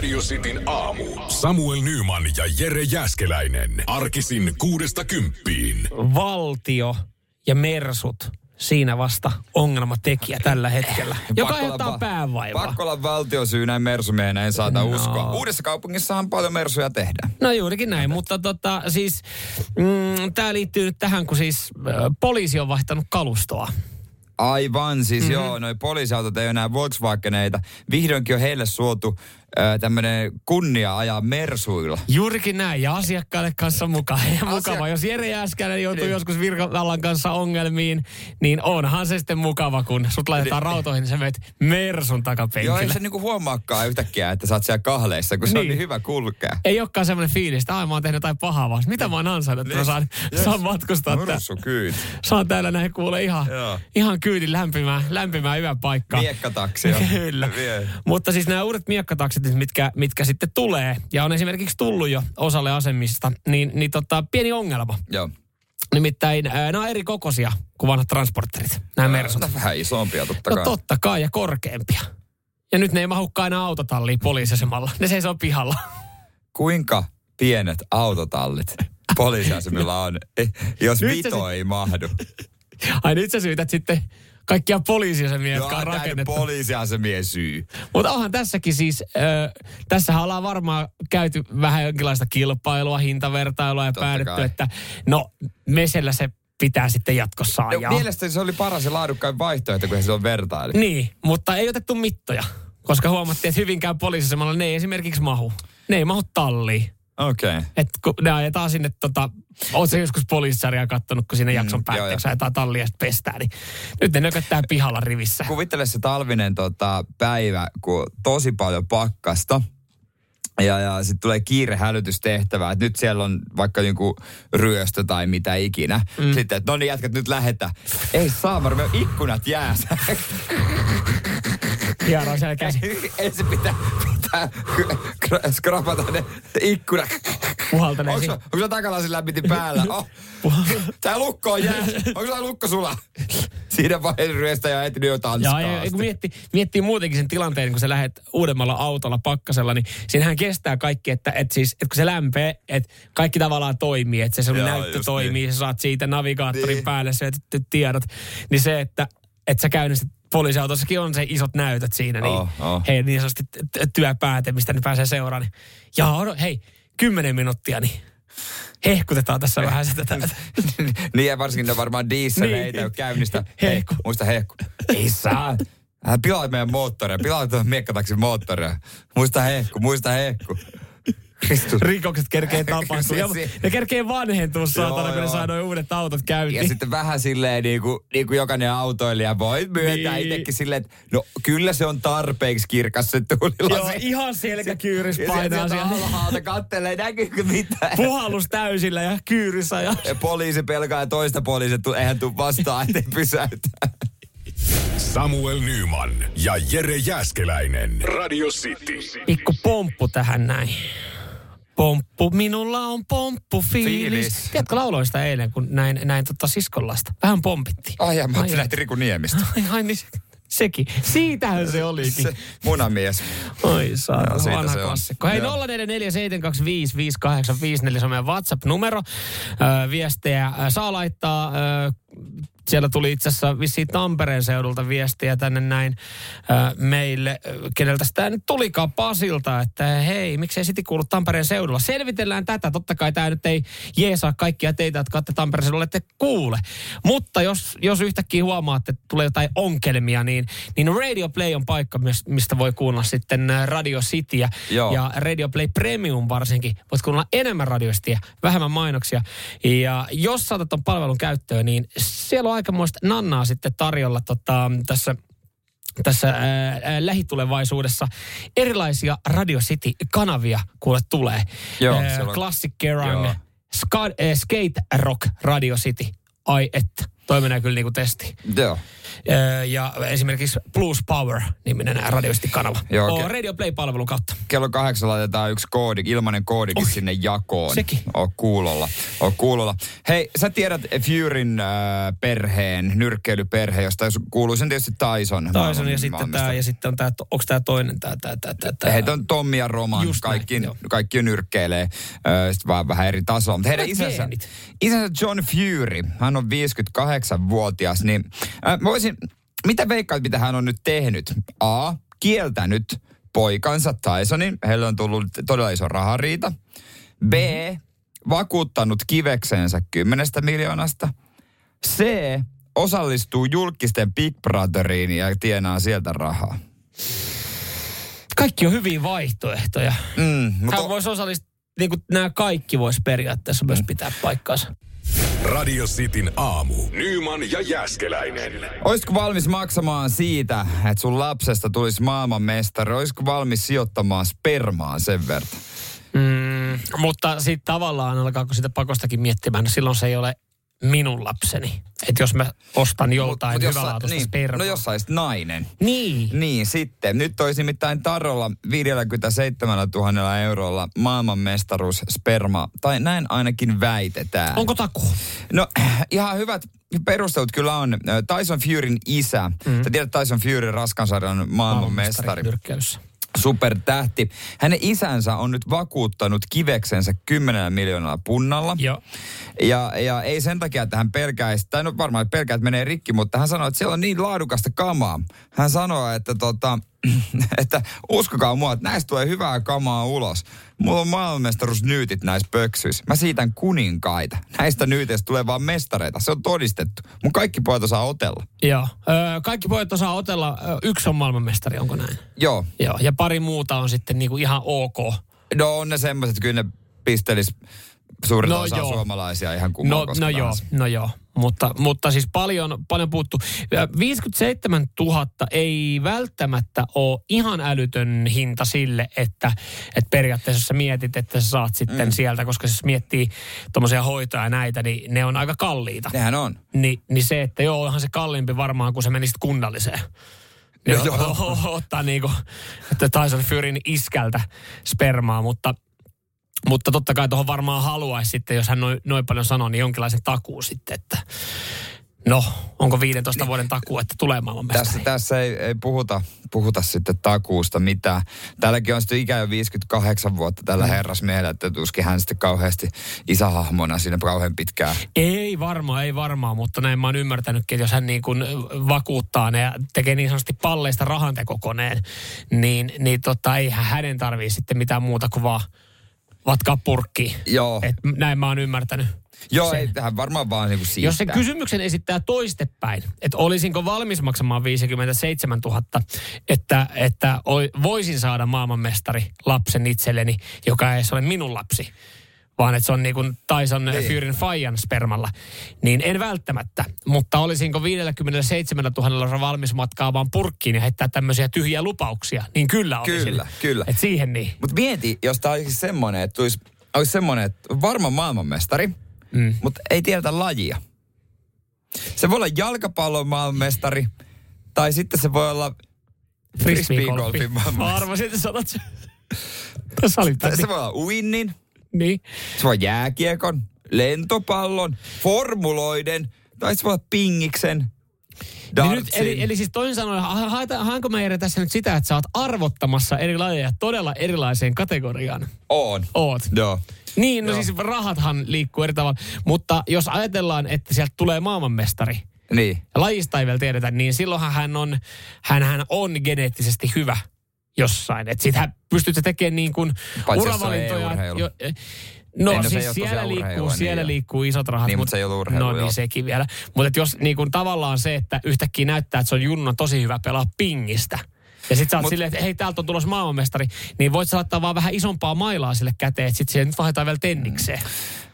Radio Cityn aamu. Samuel Nyman ja Jere Jäskeläinen. Arkisin kuudesta kymppiin. valtio ja mersut siinä vasta ongelmatekijä tällä hetkellä, joka Pakko olla aiheuttaa va- päävaivaa. Pakko olla valtiosyy näin mersumiehenä, en saata No. uskoa. Uudessa kaupungissahan paljon mersuja tehdään. No juurikin näin, mutta tota, siis mm, tämä liittyy nyt tähän, kun siis äh, poliisi on vaihtanut kalustoa. Aivan, siis Mhm. mm-hmm. joo, noi poliisiautot ei ole enää Volkswageneita. Vihdoinkin on heille suotu tämmöinen kunnia ajaa mersuilla. Juurikin näin, ja asiakkaille kanssa mukava. Ja Asia- mukava. Jos Jere Jääskäinen joutuu Niin. joskus virkavallan kanssa ongelmiin, niin onhan se sitten mukava, kun sut laitetaan rautoihin, niin sä menet Mersun Joo, takapenkille. ei se niinku huomaakaan yhtäkkiä, että sä oot siellä kahleissa, kun se on Niin. niin hyvä kulkea. ei olekaan semmoinen fiilis, että mä oon tehnyt jotain pahaa vaan. Mitä mä oon ansainnut, että mä saan, saan matkustaa. Mursu kyyti. Saan täällä näin kuule ihan, Joo. ihan kyydin lämpimään, lämpimään hyvän paikkaa. Miekkataksia. Kyllä. Vie. Mutta siis nämä uudet miekkataksit, nyt mitkä, mitkä sitten tulee, ja on esimerkiksi tullut jo osalle asemista, niin, niin tota, pieni ongelma. Joo. Nimittäin nämä on eri kokoisia kuin vanhat transporterit, nämä mersut. No, vähän isompia totta No kai. totta kai, ja korkeampia. Ja nyt ne ei mahukkaan enää autotalliin poliisiasemalla. Ne seisoo pihalla. Kuinka pienet autotallit poliisiasemilla on, jos Nyt vito ei mahdu? Ai nyt sä syytät sitten kaikkia poliisiasemia, jotka on rakennettu. poliisiasemien syy. Mutta onhan tässäkin siis, äh, tässä ollaan varmaan käyty vähän jonkinlaista kilpailua, hintavertailua ja Totta päädytty, kai. että no mesellä se pitää sitten jatkossa No, ajaa. mielestäni se oli paras ja laadukkain vaihtoehto, kun he silloin vertaili. Niin, mutta ei otettu mittoja, koska huomattiin, että hyvinkään poliisisemalla ne ei esimerkiksi mahu. Ne ei mahu talliin. Okei. Okay. Et kun ne ajetaan sinne, tota, ootko joskus poliisisarjaa kattonut, kun siinä jakson Mm, päätteeksi joo. ajetaan tallia ja pestää, niin nyt ne nököttää pihalla rivissä. Kuvittele se talvinen tota, päivä, kun tosi paljon pakkasta. Ja, ja sitten tulee kiire hälytystehtävä, että nyt siellä on vaikka joku ryöstö tai mitä ikinä. Mm. Sitten, että no niin jätkät nyt lähetä. Ei saa varmaan ikkunat jäässä. Hienoa siellä käsi. Ensin pitää, pitää sk- skrapata ne ikkunat. Puhaltaneisiin. Onko, onko se takalasin lämmitin päällä? Oh. Tää lukko on jäässä. Onko se lukko sulla? Siinä vaiheessa ryöstäjä on etsinyt jotain Ja, ja, ja kun miettii, miettii muutenkin sen tilanteen, kun sä lähdet uudemmalla autolla pakkasella, niin siinähän kestää kaikki, että, että, siis, että kun se lämpee, että kaikki tavallaan toimii, että se sun Joo, näyttö toimii, niin. sä saat siitä navigaattorin Niin. päälle syötetyt tiedot, niin se, että, että sä käynnistät poliisiautossakin on se isot näytöt siinä, niin Oh, oh. hei niin sanotusti työpääte, mistä ne pääsee seuraan. Niin, jaa, no, hei, kymmenen minuuttia, niin hehkutetaan tässä vähän sitä tätä. niin ja varsinkin ne varmaan dieseleitä Niin. käynnistä. Hei, Hehku. muista hehku. Ei saa. Hän pilaa meidän moottoria, pilaa tuon miekkataksin moottoria. Muista hehku, muista hehku. Kristus. Rikokset kerkee tapahtua. Ja Se- ne kerkee vanhentua, saatana, kun ne joo. saa noin uudet autot käyntiin. Ja sitten vähän silleen niin kuin, niin kuin jokainen autoilija voi myöntää Niin. itsekin silleen, että no kyllä se on tarpeeksi kirkas se tuulilasi. Joo, ihan selkäkyyrys ja painaa sieltä siellä. alhaalta kattelee, näkyykö mitään. Puhallus täysillä ja kyyryssä. Ja... Ja poliisi pelkää ja toista poliisia, tu- eihän tuu vastaan, ettei pysäytä. Samuel Nyman ja Jere Jäskeläinen. Radio City. Pikku pomppu tähän näin. Pomppu, minulla on pomppu fiilis. Fiilis. Tiedätkö lauloista eilen, kun näin, näin tota siskollasta? Vähän pompittiin. Ai ja mä lähti Riku Niemistä. ai, ai, niin se, sekin. Siitähän se olikin. Se munamies. Oi saa, siitä vanha klassikko. Hei, Joo. 0447255854, se on meidän WhatsApp-numero. Ö, viestejä saa laittaa. Ö, siellä tuli itse asiassa vissiin Tampereen seudulta viestiä tänne näin ö, meille. Keneltä tämä nyt tulikaan Pasilta, että hei, miksei City kuulu Tampereen seudulla. Selvitellään tätä. Totta kai tämä nyt ei jeesaa kaikkia teitä, jotka olette Tampereen seudulla, ette kuule. Mutta jos, jos yhtäkkiä huomaatte, että tulee jotain onkelmia, niin, niin Radio Play on paikka, mis- mistä voi kuunnella sitten Radio Cityä. Joo. Ja Radio Play Premium varsinkin. Voit kuunnella enemmän radioistia, vähemmän mainoksia. Ja jos saatat ton palvelun käyttöön, niin siellä on aikamoista nannaa sitten tarjolla tota, tässä tässä ää, ää, lähitulevaisuudessa erilaisia Radio City-kanavia kuule tulee. Joo, Ää, Classic. Ska, eh, Skate Rock Radio City. Ai että, toi menee kyllä niinku testi. Joo. Ja esimerkiksi Blues Power-niminen radioistikanava. Joo, ke- Radio Play-palvelun kautta. Kello kahdeksan laitetaan yksi koodi, ilmainen koodikin Oi, sinne jakoon. sekin. Oo kuulolla. Oo kuulolla. Hei, sä tiedät Furyn äh, perheen, nyrkkeilyperhe, josta kuuluu sen tietysti Tyson. Tyson maailman- ja sitten tämä, ja sitten on tämä, onko tämä toinen, tämä, tämä, tämä, tämä. Heitä on Tommi ja Roman, Just näin, kaikki, joo. kaikki nyrkkeilee, äh, sitten vaan vähän eri tasolla. Mutta heidän isänsä, isänsä John Fury, hän on 58-vuotias, niin äh, mä voisin, mitä veikkaat, mitä hän on nyt tehnyt? A, kieltänyt poikansa Tysonin, heillä on tullut todella iso rahariita. B, vakuuttanut kiveksensä kymmenestä miljoonasta. C, osallistuu julkisten Big Brotheriin ja tienaa sieltä rahaa. Kaikki on hyviä vaihtoehtoja. Mm, Hän voisi osallistua, niin kuin nämä kaikki voisi periaatteessa myös pitää paikkaansa. Radio Cityn aamu. Nyman ja Jäskeläinen. Olisiko valmis maksamaan siitä, että sun lapsesta tulisi maailmanmestari? Olisiko valmis sijoittamaan spermaa sen verran? Mm, mutta sitten tavallaan alkaako sitä pakostakin miettimään, no silloin se ei ole minun lapseni. Että jos mä ostan joltain Mut mut, hyvälaatuista niin, spermaa. No jos sä olisit nainen. Niin. Niin, sitten. Nyt olisi nimittäin Tarolla 57 000 eurolla maailmanmestaruus sperma. Tai näin ainakin väitetään. Onko taku? No ihan hyvät perustelut kyllä on. Tyson Furyn isä. Mm. Sä tiedät Tyson Fury raskansarjan maailmanmestari. nyrkkeilyssä. Supertähti. Hänen isänsä on nyt vakuuttanut kiveksensä 10 miljoonalla punnalla. Joo. Ja, ja ei sen takia, että hän pelkäisi, tai no varmaan pelkää, että menee rikki, mutta hän sanoi, että siellä on niin laadukasta kamaa. Hän sanoi, että, tota, että uskokaa mua, että näistä tulee hyvää kamaa ulos. Mulla on maailmanmestaruusnyytit näissä pöksyissä. Mä siitän kuninkaita. Näistä nyyteistä tulee vaan mestareita. Se on todistettu. Mun kaikki pojat osaa otella. Joo. Öö, kaikki pojat osaa otella. Yksi on maailmanmestari, onko näin? Joo. Joo. Ja pari muuta on sitten niinku ihan ok. No on ne semmoiset, kyllä ne pistelis suurin No osa joo. suomalaisia ihan kummaa No, no joo, no joo. Mutta, mutta siis paljon, paljon puuttu. 57 000 ei välttämättä ole ihan älytön hinta sille, että, että periaatteessa sä mietit, että sä saat sitten mm. sieltä, koska jos miettii tuommoisia hoitoja ja näitä, niin ne on aika kalliita. Nehän on. Ni, niin se, että joo, onhan se kalliimpi varmaan, kun se menisit kunnalliseen. Joo, joo. ottaa niinku, että Tyson Furyn iskältä spermaa, mutta, mutta totta kai tuohon varmaan haluaisi sitten, jos hän noin, noin paljon sanoo, niin jonkinlaisen takuu sitten, että no, onko 15 vuoden takuu, että tulee maailmanmestari? Tässä, tässä ei, ei puhuta, puhuta sitten takuusta mitään. Täälläkin on sitten ikä jo 58 vuotta tällä Mm. herrasmiehellä, että tuskin hän sitten kauheasti isähahmona siinä kauhean pitkään. Ei varmaan, ei varmaan, mutta näin mä oon ymmärtänytkin, että jos hän niin kuin vakuuttaa ne ja tekee niin sanotusti palleista rahantekokoneen, niin, niin tota, eihän hänen tarvii sitten mitään muuta kuin vaan vatkaa purkkiin. Joo, Et näin mä oon ymmärtänyt. joo sen. ei tähän varmaan vaan niinku siistää. Jos se kysymyksen esittää toistepäin, että olisinko valmis maksamaan 57 000, että, että oi- voisin saada maailmanmestari lapsen itselleni, joka ei ole minun lapsi, vaan että se on niin kuin Tyson Niin. Furyn Fajan spermalla, niin en välttämättä. Mutta olisinko 57 000 valmis matkaamaan purkkiin ja heittää tämmöisiä tyhjiä lupauksia, niin kyllä olisin. Kyllä, kyllä. Et siihen niin. Mutta mieti, jos tämä olisi semmoinen, että olisi, olisi semmoinen, että varma maailmanmestari, mm. mutta ei tiedetä lajia. Se voi olla jalkapallon maailmanmestari, tai sitten se voi olla frisbeegolfin Mä maailmanmestari. arvasin, että sanot oli Se voi olla uinnin, Niin. se voi olla jääkiekon, lentopallon, formuloiden, tai se voi olla pingiksen, Niin nyt, eli, eli siis toisin sanoen, ha- haeta- haenko mä Jere tässä nyt sitä, että sä oot arvottamassa eri lajeja todella erilaiseen kategoriaan? On. Oot. Joo. Niin, no Joo. siis rahathan liikkuu eri tavalla. Mutta jos ajatellaan, että sieltä tulee maailmanmestari, Niin. lajista ei vielä tiedetä, niin silloinhan hän on, hän, hän on geneettisesti hyvä jossain. Että sit hän pystyt se tekemään niin kuin Paitsi uravalintoja. jo- eh, No, se siis siellä liikkuu, urheilua, niin siellä liikkuu isot rahat. Niin, mut- mutta se ei ole urheilua, No niin, joo. sekin vielä. Mutta jos niin kuin tavallaan se, että yhtäkkiä näyttää, että se on Junna tosi hyvä pelaa pingistä. Ja sit sä oot Mut- silleen, että hei, täältä on tulossa maailmanmestari, niin voit sä laittaa vaan vähän isompaa mailaa sille käteen, että sit siihen nyt vaihdetaan vielä tennikseen.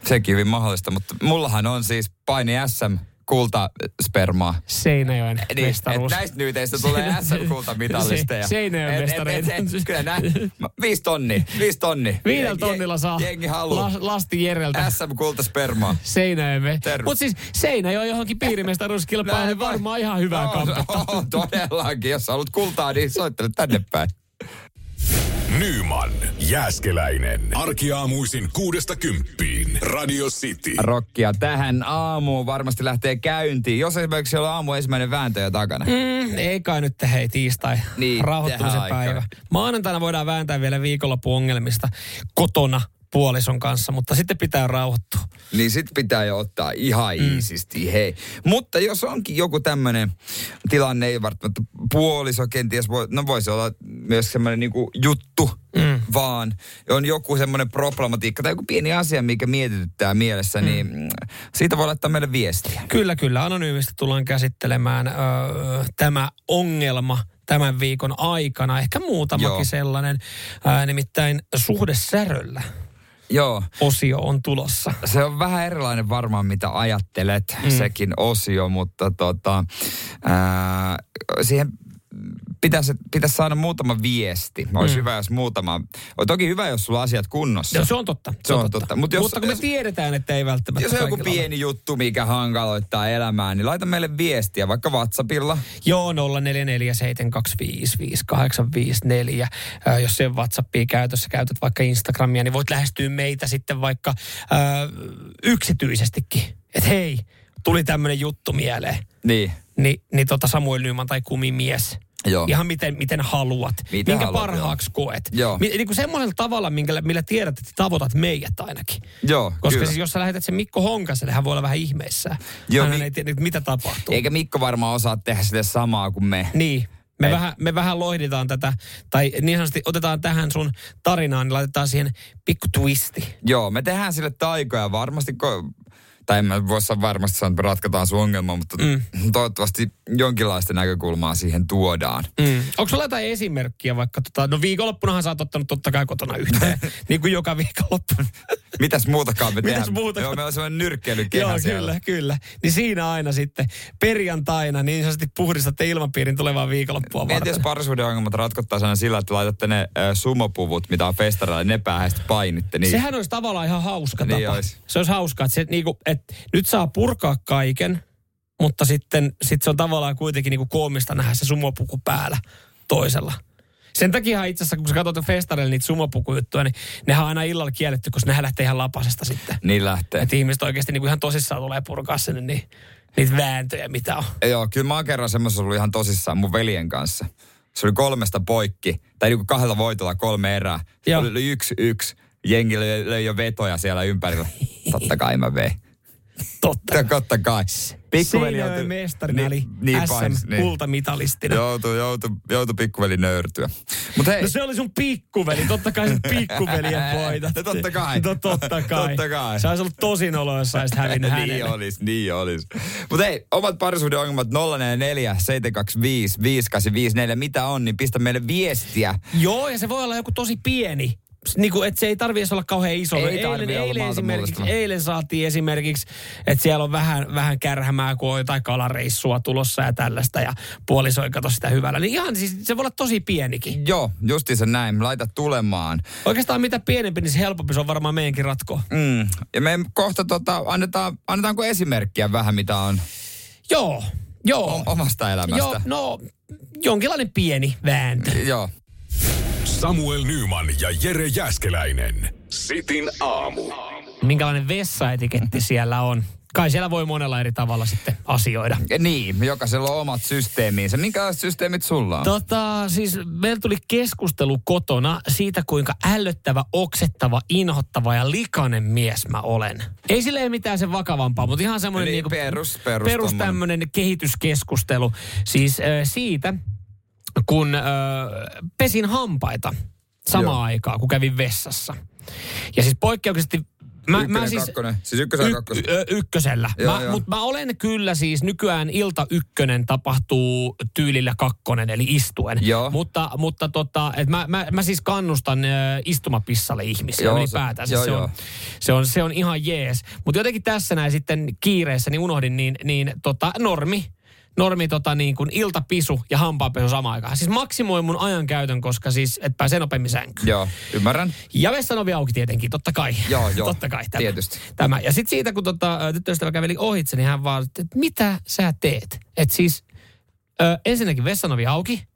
Sekin hyvin mahdollista, mutta mullahan on siis paini SM kultaspermaa. Seinäjoen Niin, et mestaruus. näistä nyyteistä tulee SM-kultamitalisteja. Se- Seinäjoen Et- et- mestareita. et- et- Kyllä nää, viisi tonni, viisi tonni. Viidellä Jengi- tonnilla saa Jengi haluaa. las, lasti Jereltä SM-kultaspermaa. Seinäjoen. Mutta siis Seinäjoen johonkin piirimestaruuskilpailuun Näin varmaan ihan hyvää No, kampetta. no, todellakin. Jos haluat kultaa, niin soittele tänne päin. Nyman, Jääskeläinen. Arkiaamuisin kuudesta kymppiin. Radio City. Rokkia tähän aamuun varmasti lähtee käyntiin. Jos esimerkiksi on aamu ensimmäinen vääntö jo takana. Mm, ei kai nyt hei tiistai, Niin, rauhoittumisen päivä. aikaan. Maanantaina voidaan vääntää vielä viikonloppuongelmista kotona puolison kanssa, mutta sitten pitää rauhoittua. Niin sit pitää jo ottaa ihan mm. iisisti, hei. Mutta jos onkin joku tämmöinen tilanne, ei välttämättä puoliso kenties, voi, no voisi olla myös semmoinen niinku juttu, mm. vaan on joku semmoinen problematiikka tai joku pieni asia, mikä mietityttää mielessä, mm. niin siitä voi laittaa meille viestiä. Kyllä, kyllä. Anonyymistä tullaan käsittelemään öö, tämä ongelma tämän viikon aikana. Ehkä muutamakin Joo. sellainen. Ää, nimittäin suhdesäröllä Joo, osio on tulossa. se on vähän erilainen varmaan, mitä ajattelet, mm. sekin osio, mutta tota, ää, siihen pitäisi, pitäisi saada muutama viesti. Olisi mm. hyvä, jos muutama... On toki hyvä, jos sulla on asiat kunnossa. Joo, se on totta. Se on totta. Mut jos- Mutta kun me jos- tiedetään, että ei välttämättä Jos on joku kaikilla ole. pieni juttu, mikä hankaloittaa elämää, niin laita meille viestiä vaikka WhatsAppilla. Joo, 0447255854. Äh, jos se WhatsAppia käytössä käytät vaikka Instagramia, niin voit lähestyä meitä sitten vaikka äh, yksityisestikin. Että hei, tuli tämmöinen juttu mieleen. Niin. Ni, niin tota Samuel Nyman tai kumimies. Joo. Ihan miten, miten haluat. Miten minkä haluat, parhaaksi koet. Joo. Mi, niin kuin semmoisella tavalla, millä, millä tiedät, että tavoitat meidät ainakin. Joo, Koska kyllä. siis jos sä lähetät sen Mikko Honkaselle, hän voi olla vähän ihmeissään. Joo, Hän mi- ei tiedä, mitä tapahtuu. Eikä Mikko varmaan osaa tehdä sitä samaa kuin me. Niin. Me vähän, me vähän loihditaan tätä, tai niin sanotusti otetaan tähän sun tarinaan, niin laitetaan siihen pikku twisti. Joo, me tehdään sille taikoja varmasti, ko- tai en mä voi sanoa varmasti sanoa, että me ratkataan sun ongelma, mutta mm. toivottavasti jonkinlaista näkökulmaa siihen tuodaan. Mm. Onko sulla jotain esimerkkiä vaikka, tota, no viikonloppunahan sä oot ottanut totta kai kotona yhteen, niin kuin joka viikonloppu. Mitäs muutakaan me Mitäs tehdään? muutakaan? Joo, meillä on sellainen nyrkkeilykehä Joo, siellä. kyllä, kyllä. Niin siinä aina sitten perjantaina niin sanotusti puhdistatte ilmapiirin tulevaa viikonloppua Mietin, varten. jos parisuuden ongelmat ratkottaa aina sillä, että laitatte ne äh, sumopuvut, mitä on festareilla, ne päähän painitte. Niin, Sehän olisi tavallaan ihan hauska Niin tapa. olisi. Se olisi hauskaa, että, se, niinku, että nyt saa purkaa kaiken, mutta sitten sit se on tavallaan kuitenkin niinku koomista nähdä se sumopuku päällä toisella. Sen takia itse asiassa, kun sä katsot festareilla niitä sumopukujuttuja, niin nehän on aina illalla kielletty, koska nehän lähtee ihan lapasesta sitten. niin lähtee. Että ihmiset oikeasti niinku ihan tosissaan tulee purkaa sinne niin, niitä vääntöjä, mitä on. Joo, kyllä mä oon kerran semmoisessa ollut ihan tosissaan mun veljen kanssa. Se oli kolmesta poikki, tai niinku kahdella voitolla kolme erää. Se Joo. oli yksi yksi. Jengi löi, löi jo vetoja siellä ympärillä. Totta kai mä vein. Totta. Totta kai. Pikkuveli Seinäjoen joutui- mestarina, eli pahis, SM-kultamitalistina. Joutui, joutui, joutui pikkuveli nöyrtyä. Mutta hei, No se oli sun pikkuveli, totta kai sun pikkuveljen voitat. No totta kai. No totta kai. Totta kai. Se olisi ollut tosi nolo, jos sä olisit hävinnyt niin hänelle. olis, niin olis. Mutta hei, omat parisuuden ongelmat 044 725 5854, mitä on, niin pistä meille viestiä. Joo, ja se voi olla joku tosi pieni. Niin kuin, että se ei edes olla kauhean iso. Ei eilen, tarvii olla eilen, esimerkiksi, eilen saatiin esimerkiksi, että siellä on vähän, vähän kärhämää, kun on jotain kalareissua tulossa ja tällaista, ja puoliso ei kato sitä hyvällä. Niin ihan siis, se voi olla tosi pienikin. Joo, justiinsa näin. Laita tulemaan. Oikeastaan mitä pienempi, niin se helpompi se on varmaan meidänkin ratkoa. Mm. Ja me kohta tota, annetaan, annetaanko esimerkkiä vähän, mitä on Joo, joo. o- omasta elämästä. Joo, no jonkinlainen pieni vääntö. Joo. Samuel Nyman ja Jere Jäskeläinen. Sitin aamu. Minkälainen vessaetiketti siellä on? Kai siellä voi monella eri tavalla sitten asioida. Ja Niin, jokaisella on omat systeemiinsä. Minkälaiset systeemit sulla on? Tota, siis meillä tuli keskustelu kotona siitä, kuinka ällöttävä, oksettava, inhottava ja likainen mies mä olen. Ei silleen mitään sen vakavampaa, mutta ihan semmoinen Niin, niinku perus- perus perus tämmöinen kehityskeskustelu. Siis äh, siitä, kun äh, pesin hampaita samaan Joo. aikaan, kun kävin vessassa. Ja siis poikkeuksellisesti Mä, Ykkönen, mä siis, kakkonen. Siis ykkösellä, y- ö, ykkösellä. Joo, mä, joo. Mutta mä olen kyllä siis nykyään ilta ykkönen tapahtuu tyylillä kakkonen, eli istuen. Joo. Mutta, mutta tota, et mä, mä, mä, siis kannustan ö, istumapissalle ihmisiä Joo, ylipäätään. joo, se, joo. on, se, on, se on ihan jees. Mutta jotenkin tässä näin sitten kiireessä, niin unohdin, niin, niin tota, normi, normi tota niin kuin iltapisu ja hampaanpesu samaan aikaan. Siis maksimoi mun ajan käytön, koska siis et pääsee nopeammin sänkyyn. Joo, ymmärrän. Ja vessan ovi auki tietenkin, totta kai. Joo, joo, totta kai tämä. tietysti. Tämä. Ja sitten siitä, kun tota, tyttöystävä käveli ohitse, niin hän vaan, että mitä sä teet? Että siis ö, ensinnäkin vessan ovi auki.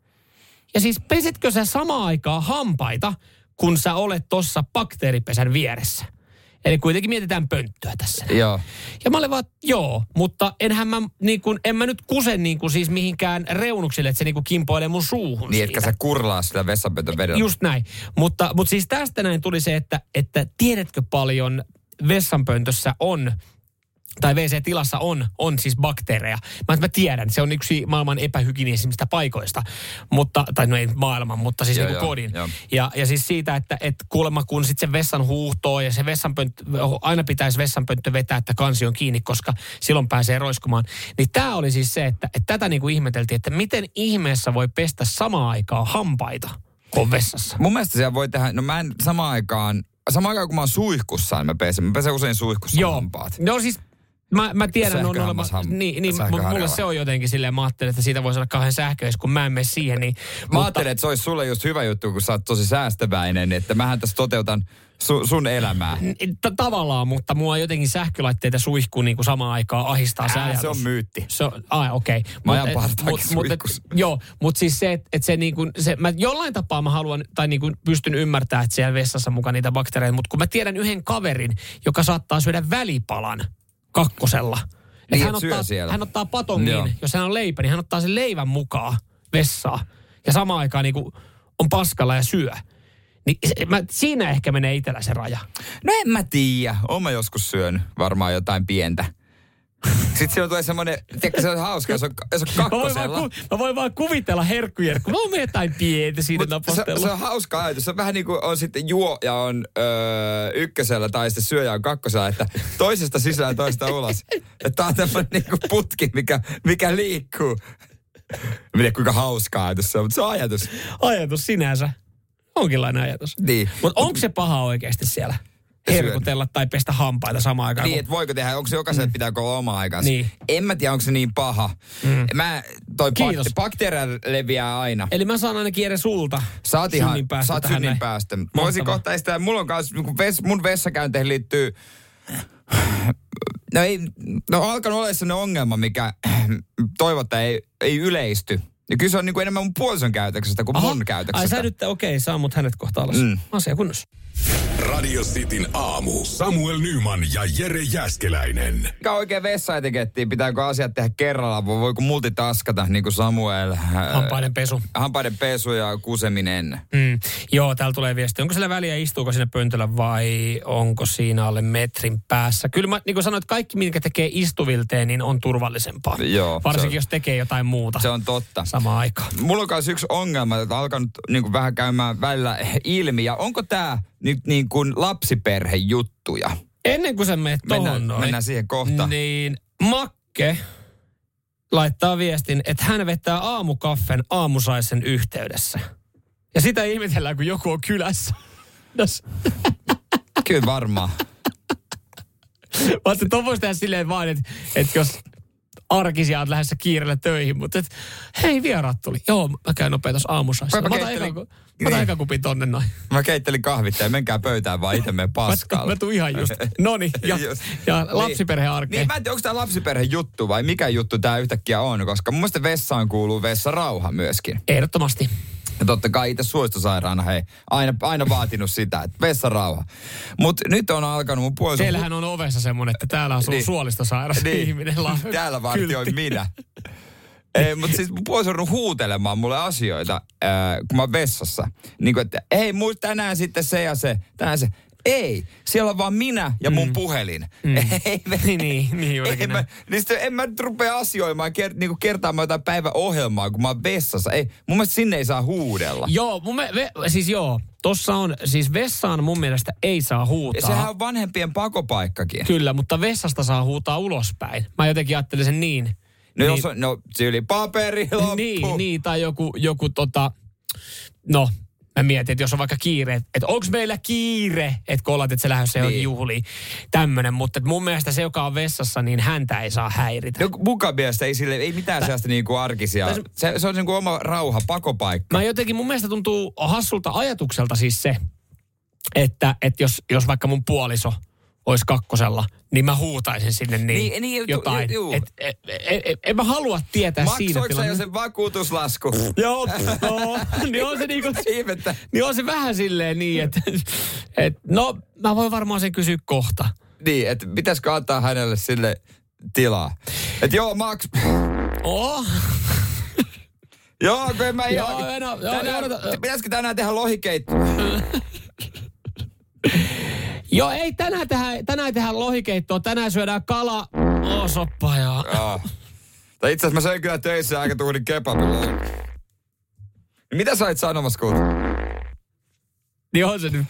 Ja siis pesitkö sä samaan aikaan hampaita, kun sä olet tuossa bakteeripesän vieressä? Eli kuitenkin mietitään pönttöä tässä. Joo. Ja mä olin vaan, joo, mutta enhän mä, niin kun, en mä nyt kuse niin kun siis mihinkään reunuksille, että se niin kun kimpoilee mun suuhun Niin, siitä. etkä sä kurlaa sillä vessanpöntön vedellä. Just näin. Mutta, mutta siis tästä näin tuli se, että, että tiedätkö paljon vessanpöntössä on tai WC-tilassa on, on siis bakteereja. Mä, mä tiedän, se on yksi maailman epähygienisimmistä paikoista. Mutta, tai no ei maailman, mutta siis Joo, niin joo, kodin. joo. Ja, ja siis siitä, että, että kuulemma kun sitten se vessan huuhtoo ja se vessanpönttö, aina pitäisi vessanpönttö vetää, että kansi on kiinni, koska silloin pääsee roiskumaan. Niin tämä oli siis se, että, että tätä niin kuin ihmeteltiin, että miten ihmeessä voi pestä samaan aikaan hampaita kuin vessassa. Mun mielestä siellä voi tehdä, no mä en samaan aikaan, samaan aikaan kun mä oon suihkussa, niin mä pesen. Mä pesen usein suihkussa Joo. hampaat. No siis Mä, mä tiedän, on olemassa, niin, niin mutta mulle se on jotenkin silleen, mä ajattelin, että siitä voisi olla kauhean sähköis, kun mä en mene siihen. Niin, Mä ajattelin, että se olisi sulle just hyvä juttu, kun sä oot tosi säästäväinen, että mähän tässä toteutan su, sun elämää. Tavallaan, mutta mua jotenkin sähkölaitteita suihkuu niin kuin samaan aikaan ahistaa se Ää, ajatus. se on myytti. Se on, ai okei. Okay. Mä ajan partaakin suihkussa. Joo, mutta siis se, että et se niin kuin, se, mä jollain tapaa mä haluan, tai niin kuin pystyn ymmärtämään, että siellä vessassa mukaan niitä bakteereita, mutta kun mä tiedän yhden kaverin, joka saattaa syödä välipalan kakkosella. Et Niin, hän, ottaa, siellä. hän ottaa patongin, Joo. jos hän on leipä, niin hän ottaa sen leivän mukaan vessaa. Ja samaan aikaan niin kuin on paskalla ja syö. Niin se, mä, siinä ehkä menee itsellä se raja. No en mä tiedä. Oon mä joskus syönyt varmaan jotain pientä. Sitten siinä tulee semmoinen, tiedätkö se on hauska, jos on, jos on Mä voin, vaan, kakkosella. ku, mä voin vaan kuvitella herkkujerkku. Mä oon jotain pientä siinä Mut se, napostella. se, on hauska ajatus. Se on vähän niin kuin on sitten juo ja on öö, ykkösellä tai sitten syöjä on kakkosella, että toisesta sisään toista ulos. Että tää on tämmöinen niin kuin putki, mikä, mikä liikkuu. Mä tiedä kuinka hauska ajatus se on, mutta se on ajatus. Ajatus sinänsä. Onkinlainen ajatus. Niin. Mutta onko se paha oikeasti siellä? Herkutella tai pestä hampaita samaan aikaan. Niin, kun- että voiko tehdä, onko se jokaiselle mm. pitääkö olla oma aikansa. Niin. En mä tiedä, onko se niin paha. Mm. Mä, toi Kiitos. bak- bakteeria leviää aina. Eli mä saan ainakin edes sulta oot ihan, synnin päästä tähän synnin päästä. Mä voisin kohta estää, mulla on kans, niin ves, mun vessakäynteihin liittyy, no ei, no alkanut olla sellainen ongelma, mikä toivottavasti ei, ei yleisty. Ja kyllä se on niin kuin enemmän mun puolison käytöksestä kuin mun Ai käytöksestä. sä nyt, okei, saa mut hänet kohta alas. Mm. Asia kunnossa. Radio Cityn aamu. Samuel Nyman ja Jere Jäskeläinen. Mikä oikein vessaetikettiin? Pitääkö asiat tehdä kerralla? Vai voiko multitaskata niin kuin Samuel? ää, Hampaiden pesu. Hampaiden pesu ja kuseminen. Mm. Joo, täällä tulee viesti. Onko sillä väliä, istuuko sinne pöntöllä vai onko siinä alle metrin päässä? Kyllä mä niin kuin sanoin, että kaikki, mitkä tekee istuvilteen, niin on turvallisempaa. Joo, Varsinkin, on- jos tekee jotain muuta Se on totta. Samaan aikaan. Mulla on myös yksi ongelma, jota on alkanut niin kuin vähän käymään välillä ilmi. Ja onko tämä nyt niin kuin lapsiperhejuttuja? Ennen kuin sä menet Mennään- tohon noin, mennään siihen kohta. Niin Makke laittaa viestin, että hän vetää aamukaffen aamusaisen yhteydessä. Ja sitä ihmetellään, kun joku on kylässä. Kyllä varmaan. Mä tuon voisi tehdä silleen vaan, että, että jos arkisia oot lähdössä kiireellä töihin, mutta et, hei vieraat tuli. Joo, mä käyn nopea tuossa aamusaissa. Mä Mä otan keittelin- mä otan Niin. kupin tonne noin. Mä keittelin kahvittaa ja menkää pöytään vaan itse menen Mä, paskalle. mä tuun ihan just. Noni, ja, Just. ja Niin. lapsiperhearkeen. Niin, mä en tiedä, onko tämä lapsiperhe juttu vai mikä juttu tämä yhtäkkiä on, koska mun mielestä vessaan kuuluu vessarauha myöskin. Ehdottomasti. Ja totta kai itse suistosairaana, hei, aina, aina vaatinut sitä, että vessarauha. Mutta nyt on alkanut mun puoliso... Teillähän on ovessa semmoinen, että täällä on Niin. suolistosairas niin, ihminen. La- Täällä vartioin kyltti. minä. Ei, mutta siis mun puoliso on huutelemaan mulle asioita, ää, kun mä oon vessassa. Niin kuin, että hei, muista tänään sitten se ja se, tänään se. Ei, siellä on vaan minä ja mun mm. puhelin. Mm. Ei, me, Niin, niin, niin en juurikin mä, näin. niin sitten en mä nyt rupea asioimaan, ker, niin kertaamaan jotain päiväohjelmaa, kun mä oon vessassa. Ei, mun mielestä sinne ei saa huudella. Joo, mun me, ve, siis joo. Tossa on, siis vessaan mun mielestä ei saa huutaa. sehän on vanhempien pakopaikkakin. Kyllä, mutta vessasta saa huutaa ulospäin. Mä jotenkin ajattelin sen niin. No niin, jos on, no tyyli paperi loppu. niin, niin, tai joku, joku tota, no, mä mietin, että jos on vaikka kiire, että onko meillä kiire, että kun ollaan, että se lähdössä johonkin Niin. juhliin, tämmönen. Mutta mun mielestä se, joka on vessassa, niin häntä ei saa häiritä. No mukaan mielestä ei, sille, ei mitään sellaista niin kuin arkisia. Se- Se, se on niin kuin oma rauha, pakopaikka. Mä jotenkin, mun mielestä tuntuu hassulta ajatukselta siis se, että, että jos, jos vaikka mun puoliso olisi kakkosella, niin mä huutaisin sinne niin, Niin, niin, ju- jotain. ju- juu. Et, et, et, et, en mä halua tietää siinä Maksoiko jo tilanteessa. sen vakuutuslasku? Joo, no, niin on se niinku, Ihmettä. niin on se vähän silleen niin, että et, no mä voin varmaan sen kysyä kohta. Niin, että pitäisikö antaa hänelle sille tilaa. Että joo, Max, Oh, joo, kun en mä Joo, ihan... en oo- joo, tänään, joo, joo. pitäisikö tänään tehdä lohikeitto? joo, ei tänään tehdä, tänään tehdä lohikeittoa, tänään syödään kala. Oh, soppa ja... Joo. Tai itse asiassa mä söin kyllä töissä aika tuhdin kebabilla. Mitä sä olit sanomassa, kun? Niin on se nyt.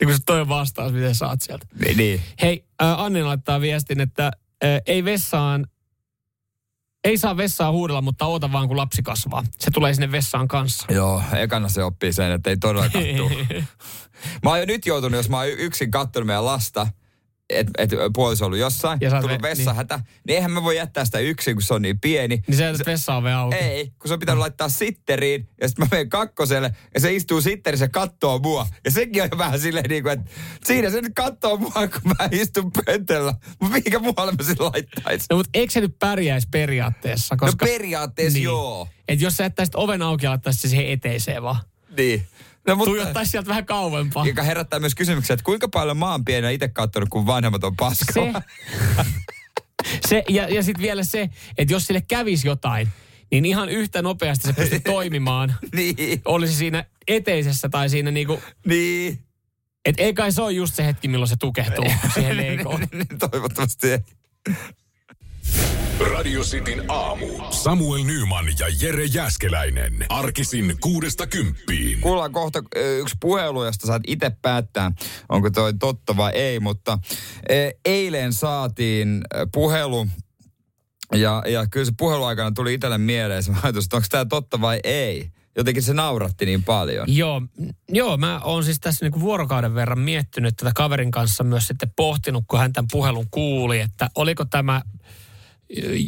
Niin kuin se toi vastaus, miten saat sieltä. Niin. Hei, äh, Anni laittaa viestin, että äh, ei vessaan, ei saa vessaa huudella, mutta oota vaan kun lapsi kasvaa. Se tulee sinne vessaan kanssa. Joo, ekana se oppii sen, että ei todellakaan tuu. Mä oon jo nyt joutunut, jos mä oon yksin kattonut meidän lasta, että et puoliso on ollut jossain, Ja tullut ve- vessahätä, niin. niin eihän mä voi jättää sitä yksin, kun se on niin pieni. Niin se, että vessa on vielä auki. Ei, kun se on pitänyt laittaa sitteriin, ja sitten mä menen kakkoselle, ja se istuu sitterissä ja kattoo mua. Ja sekin on jo vähän silleen niin kuin, että siinä se nyt kattoo mua, kun mä istun pöntöllä. Mutta mihinkä muualle mä sen laittaisin? No mutta eikö se nyt pärjäisi periaatteessa? Koska, no periaatteessa niin. joo. Et jos sä jättäisit oven auki ja laittaisit se siihen eteiseen vaan. Niin. No, mutta, Tuijottaisi sieltä vähän kauempaa. joka herättää myös kysymyksiä, että kuinka paljon mä oon pienenä itse katsonut, kun vanhemmat on paskalla. Se, se, ja, ja sitten vielä se, että jos sille kävisi jotain, niin ihan yhtä nopeasti se pystyy toimimaan. niin, Olisi siinä eteisessä tai siinä niinku, niin. että ei kai se ole just se hetki, milloin se tukehtuu siihen leikoon. Toivottavasti ei. Radio Cityn aamu. Samuel Nyman ja Jere Jäskeläinen. Arkisin kuudesta kymppiin. Kuullaan kohta yksi puhelu, josta saat itse päättää, onko toi totta vai ei, mutta eilen saatiin puhelu ja, ja kyllä se puheluaikana tuli itselle mieleen se ajatus, että onko tämä totta vai ei. Jotenkin se nauratti niin paljon. Joo, joo, mä oon siis tässä niinku vuorokauden verran miettinyt tätä kaverin kanssa myös sitten pohtinut, kun hän tämän puhelun kuuli, että oliko tämä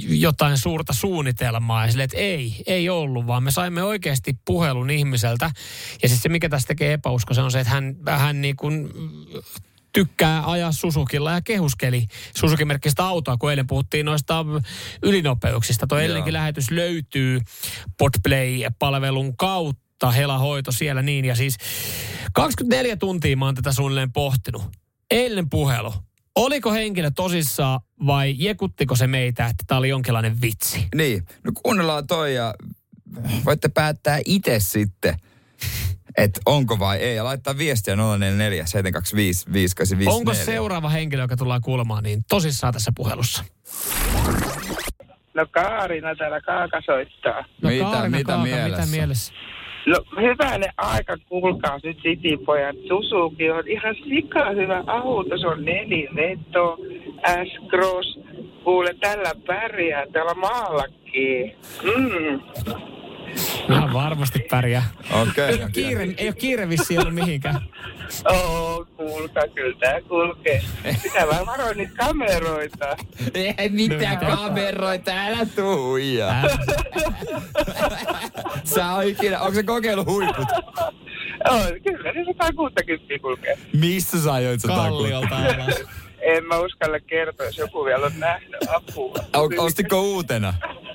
jotain suurta suunnitelmaa. Ja silleen, että ei, ei ollut, vaan me saimme oikeasti puhelun ihmiseltä. Ja siis se, mikä tästä tekee epäuskoisen, on se, että hän, hän niin kuin tykkää ajaa Susukilla ja kehuskeli Suzuki-merkkistä autoa, kun eilen puhuttiin noista ylinopeuksista. Tuo eilenkin lähetys löytyy Podplay-palvelun kautta, Hela Hoito siellä niin. Ja siis 24 tuntia mä oon tätä suunnilleen pohtinut. Eilen puhelu. Oliko henkilö tosissaan vai jekuttiko se meitä, että tämä oli jonkinlainen vitsi? Niin, no kuunnellaan toi ja voitte päättää itse sitten, että onko vai ei. Ja laittaa viestiä 044 725 5854. Onko seuraava henkilö, joka tullaan kuulemaan, niin tosissaan tässä puhelussa? No Kaarina täällä Kaaka soittaa. No Mitä- Kaarina mitä Kaaka, mielessä? mitä mielessä? No hyvänen aika, kuulkaa nyt Citypojat. Suzuki on ihan sika hyvä auto. Se on neliveto, S-Cross. Kuule, tällä pärjää täällä maallakin. Mm. Ihan varmasti pärjää. Okei. Ei ole kiire, ei ole kiire vissiin ollut mihinkään. Oo, kuulkaa, kyllä tää kulkee. Pitää vaan varoa niitä kameroita. Ei mitään kameroita, älä tuija. Sä on ikinä, onko se kokeilu huiput? Kyllä se 160 kulkee. Missä sä ajoit sen takuun? Kalliolta alas. En mä uskalla kertoa, jos joku vielä on nähnyt apua. O- Ostitko uutena?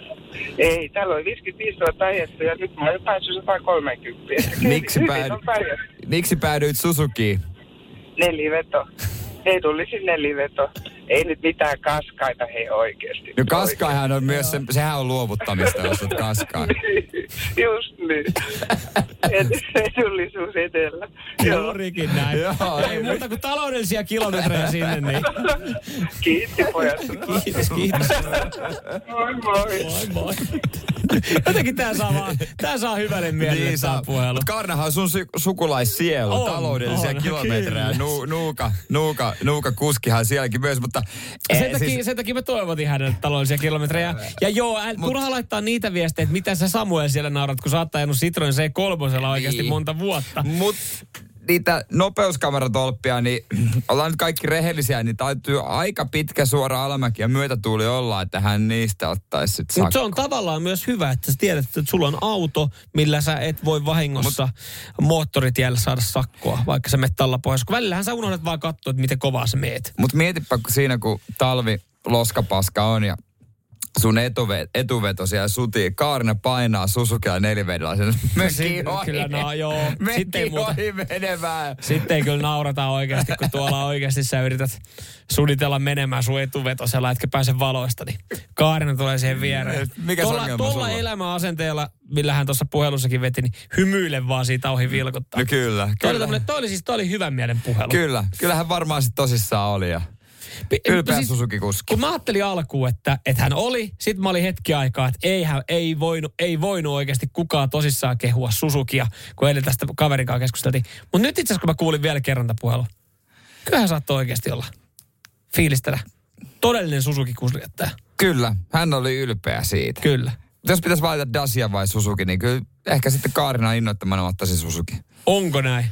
Ei, täällä oli 55 000 ajettu ja nyt mä oon jo päässyt 130. Miksi päädy-. Miksi päädyit Suzukiin? Neliveto. Edullisin neliveto. Ei nyt mitään kaskaita he oikeasti. No kaskaihan on myös, se, sehän on luovuttamista, jos olet kaskaa. Just niin. Et- Edullisuus edellä. Joo. Juurikin näin. Joo, Ei muuta kuin taloudellisia kilometrejä sinne, niin Kiitti pojat. kiitos, kiitos. Moi moi. Moi moi. Jotenkin tää saa vaan, tää saa hyvälle mielelle niin tää puhelu. Karnahan on sun su- sukulaissielu, On, taloudellisia on, kilometrejä. Nu, nuuka, nuuka, nuuka kuskihan sielläkin myös, mutta... Sen eh, takia, sen takia mä toivotin hänelle taloudellisia kilometrejä. Ja joo, ä, turha laittaa niitä viestejä, että mitä sä Samuel siellä naurat, kun sä oot ajanut Citroen C3 oikeasti Niin. monta vuotta. Mut niitä nopeuskameratolppia, niin ollaan nyt kaikki rehellisiä, niin täytyy aika pitkä suora alamäki ja myötätuuli olla, että hän niistä ottaisi sit Mutta se on tavallaan myös hyvä, että sä tiedät, että sulla on auto, millä sä et voi vahingossa moottoritiellä saada sakkoa, vaikka sä menet talla pohjassa. Kun välillähän sä unohdat vaan katsoa, että miten kovaa sä meet. Mutta mietipä, siinä kun talvi loskapaska on ja sun etuve, etuveto siellä sutii. Kaarina painaa Suzukilla nelivedellä sen Sitten ohi. kyllä, no joo. Sitten ei muuta. ohi menemään. Sitten ei kyllä naurata oikeasti, kun tuolla oikeasti sä yrität suunnitella menemään sun etuvetosella, etkä pääse valoista, niin Kaarina tulee siihen viereen. Tuolla, ongelma tuolla on? elämäasenteella, millä hän tuossa puhelussakin veti, niin hymyile vaan siitä ohi vilkuttaa. No kyllä, Toi oli, kyllä. toi oli siis toi oli hyvän mielen puhelu. Kyllä, kyllähän varmaan sit tosissaan oli ja ylpeä siis- Suzuki-kuski. kun mä ajattelin alkuun, että, että hän oli, sit mä olin hetki aikaa, että ei, hän, ei, voinut, ei voinut oikeasti kukaan tosissaan kehua Suzukia, kun eilen tästä kaverin kanssa keskusteltiin. Mutta nyt itse asiassa, kun mä kuulin vielä kerran tätä puhelua, kyllähän saattoi oikeasti olla fiilistellä. Todellinen Suzuki-kuljettaja. Kyllä, hän oli ylpeä siitä. Kyllä. Jos pitäisi valita Dacia vai Suzuki, niin kyllä ehkä sitten Kaarina innoittamana ottaisin Suzuki. Onko näin?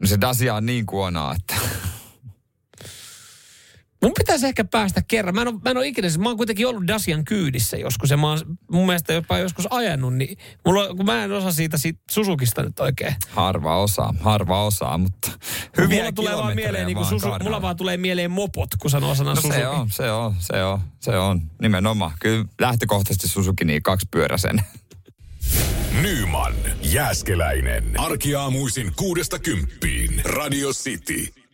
No se Dacia on niin kuonaa, että... Mun pitäisi ehkä päästä kerran. Mä en ole, mä en ole ikinä, mä oon kuitenkin ollut Dacian kyydissä joskus ja mä oon mun mielestä jopa joskus ajanut, niin mulla, on- kun mä en osaa siitä, siitä Susukista nyt oikein. Harva osaa, harva osaa, mutta hyviä mulla tulee vaan mieleen, niin kuin susu, mulla vaan tulee mieleen mopot, kun sanoo sanan No Suzuki. se on, se on, se on, se on, nimenomaan. Kyllä lähtökohtaisesti Suzuki niin kaksipyöräisen. Nyman, Jääskeläinen. Arkiaamuisin kuudesta kymppiin. Radio City.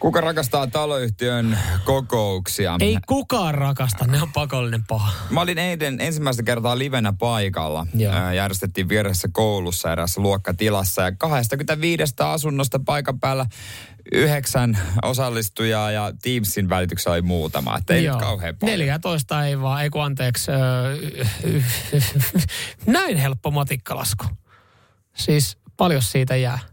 Kuka rakastaa taloyhtiön kokouksia? Ei kukaan rakasta, ne on pakollinen paha. Mä olin eilen ensimmäistä kertaa livenä paikalla. Joo. Järjestettiin vieressä koulussa erässä luokkatilassa ja 25 asunnosta paikan päällä yhdeksän osallistujaa ja Teamsin välityksellä oli muutama. Että ei nyt kauhean paljon. 14 ei vaan, ei kun anteeksi. Öö, näin helppo matikkalasku. Siis paljon siitä jää.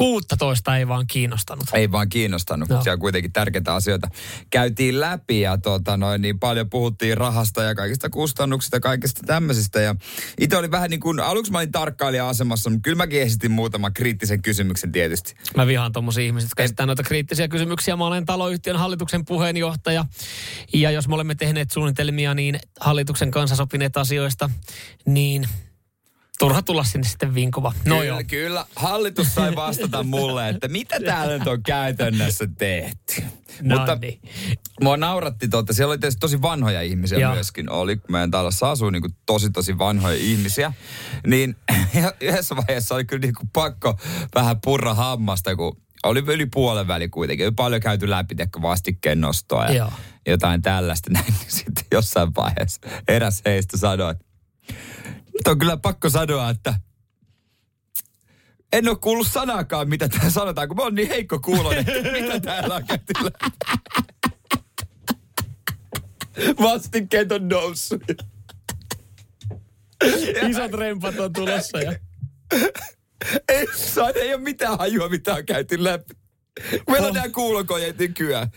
16 ei vaan kiinnostanut. Ei vaan kiinnostanut, no. siellä kuitenkin tärkeitä asioita käytiin läpi ja tota noin, niin paljon puhuttiin rahasta ja kaikista kustannuksista ja kaikista tämmöisistä. Ja itse oli vähän niin kuin, aluksi mä olin tarkkailija-asemassa, mutta kyllä mäkin esitin muutaman kriittisen kysymyksen tietysti. Mä vihaan tommosia ihmisiä, jotka esittää noita kriittisiä kysymyksiä. Mä olen taloyhtiön hallituksen puheenjohtaja. Ja jos me olemme tehneet suunnitelmia niin hallituksen kanssa sopineet asioista, niin turha tulla sinne sitten vinkova. No kyllä, joo. Kyllä, hallitus sai vastata mulle, että mitä täällä nyt on käytännössä tehty. No Mutta niin. mua nauratti, totta, siellä oli tietysti tosi vanhoja ihmisiä Joo. myöskin. Oli, kun meidän talossa asuu niin kuin tosi tosi vanhoja ihmisiä. Niin yhdessä vaiheessa oli kyllä niin kuin pakko vähän purra hammasta, kun oli yli puolen väli kuitenkin. Oli paljon käyty läpi vastikkeen nostoa ja Joo. jotain tällaista. Näin. Sitten jossain vaiheessa eräs heistä sanoi, että nyt on kyllä pakko sanoa, että en ole kuullut sanaakaan, mitä täällä sanotaan, kun mä oon niin heikko kuulonen, että mitä täällä on käyty läpi. Vastikkeet on noussut. Isot rempat on tulossa. Ja... Ei, saa, ei ole mitään hajua, mitä on käyty läpi. Meillä on Oh. nämä kuulokojeet nykyään.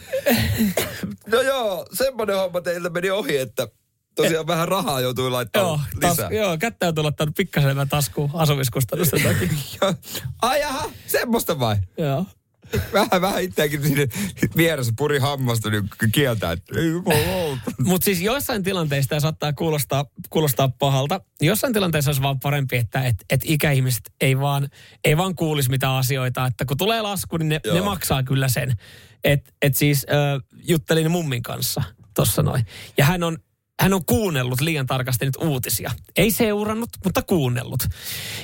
No joo, semmoinen homma teiltä meni ohi, että tosiaan vähän rahaa joutui Joo, laittamaan tas, lisää. joo, kättä on laittanut pikkasen enemmän taskuun asumiskustannusten takia. Joo. Ai jaha, semmoista vai? joo. Vähän, vähän itseäkin siinä vieressä puri hammasta niin kieltä, että ei. Mutta siis joissain tilanteissa tämä saattaa kuulostaa, kuulostaa pahalta. Jossain tilanteissa olisi vaan parempi, että et, et ikäihmiset ei vaan, ei vaan kuulisi mitä asioita. Että kun tulee lasku, niin ne, Joo. ne maksaa kyllä sen. Että et siis äh, juttelin mummin kanssa tuossa noin. Ja hän on, hän on kuunnellut liian tarkasti nyt uutisia. Ei seurannut, mutta kuunnellut.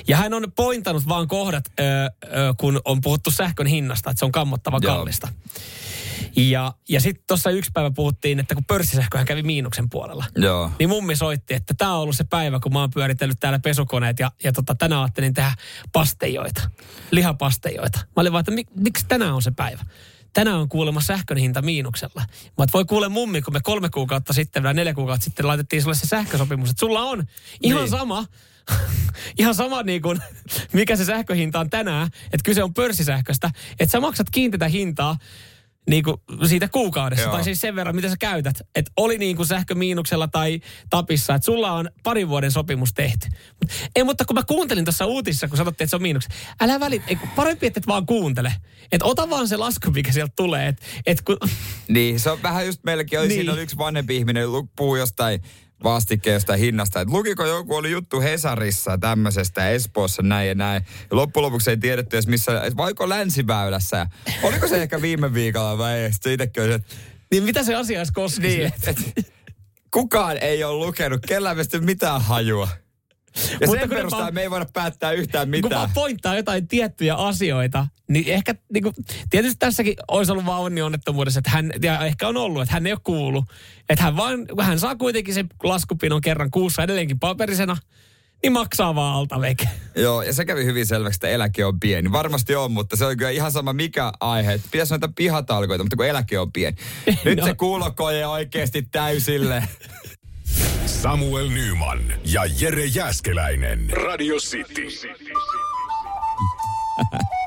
Ja hän on pointannut vaan kohdat, ö, ö, kun on puhuttu sähkön hinnasta, että se on kammottava Joo. kallista. Ja, ja sitten tuossa yksi päivä puhuttiin, että kun pörssisähköhän kävi miinuksen puolella. Joo. Niin mummi soitti, että tämä on ollut se päivä, kun mä oon pyöritellyt täällä pesukoneet ja, ja tota, tänään ajattelin tehdä pastejoita, lihapastejoita. Mä olin vaan, että mik, miksi tänään on se päivä? Tänään on kuulemma sähkön hinta miinuksella. Mä voi kuule mummi, kun me kolme kuukautta sitten, vai neljä kuukautta sitten laitettiin sulle se sähkösopimus, että sulla on ihan Niin. sama, ihan sama niin kuin, mikä se sähköhinta on tänään, että kyse on pörssisähköstä, että sä maksat kiinteitä hintaa niin kuin siitä kuukaudessa, Joo. tai siis sen verran, mitä sä käytät. Että oli niin kuin sähkömiinuksella tai tapissa, että sulla on parin vuoden sopimus tehty. Mut, ei, mutta kun mä kuuntelin tuossa uutisissa, kun sanottiin, että se on miinuksella. Älä välit, ei, parempi, että et vaan kuuntele. Että ota vaan se lasku, mikä sieltä tulee. Että et kun, Niin, se on vähän just meilläkin oli, Niin. siinä oli yksi vanhempi ihminen, puhui jostain vastikkeen jostain hinnasta. Että lukiko joku, oli juttu Hesarissa tämmöisestä Espoossa näin ja näin. Ja loppujen lopuksi ei tiedetty edes missä, et vaiko länsiväylässä. Oliko se ehkä viime viikolla vai ei? Sitten itsekin oli, että niin mitä se asia edes koskisi? niin, et, et, kukaan ei ole lukenut, kellään mitään hajua. Ja Mutta sen kun perusteella vaan- me ei voida päättää yhtään kun mitään. vaan pointtaa jotain tiettyjä asioita, niin ehkä niin kuin, tietysti tässäkin olisi ollut vaan onni onnettomuudessa, että hän, ja ehkä on ollut, että hän ei ole kuullut. Että hän vaan, kun hän saa kuitenkin sen laskupinon kerran kuussa edelleenkin paperisena, niin maksaa vaan alta veke. Joo, ja se kävi hyvin selväksi, että eläke on pieni. Varmasti on, mutta se on kyllä ihan sama mikä aihe. Että Pitäisi noita pihatalkoita, mutta kun eläke on pieni. Nyt No. se kuulokoje oikeasti täysille. Samuel Nyman ja Jere Jäskeläinen. Radio City.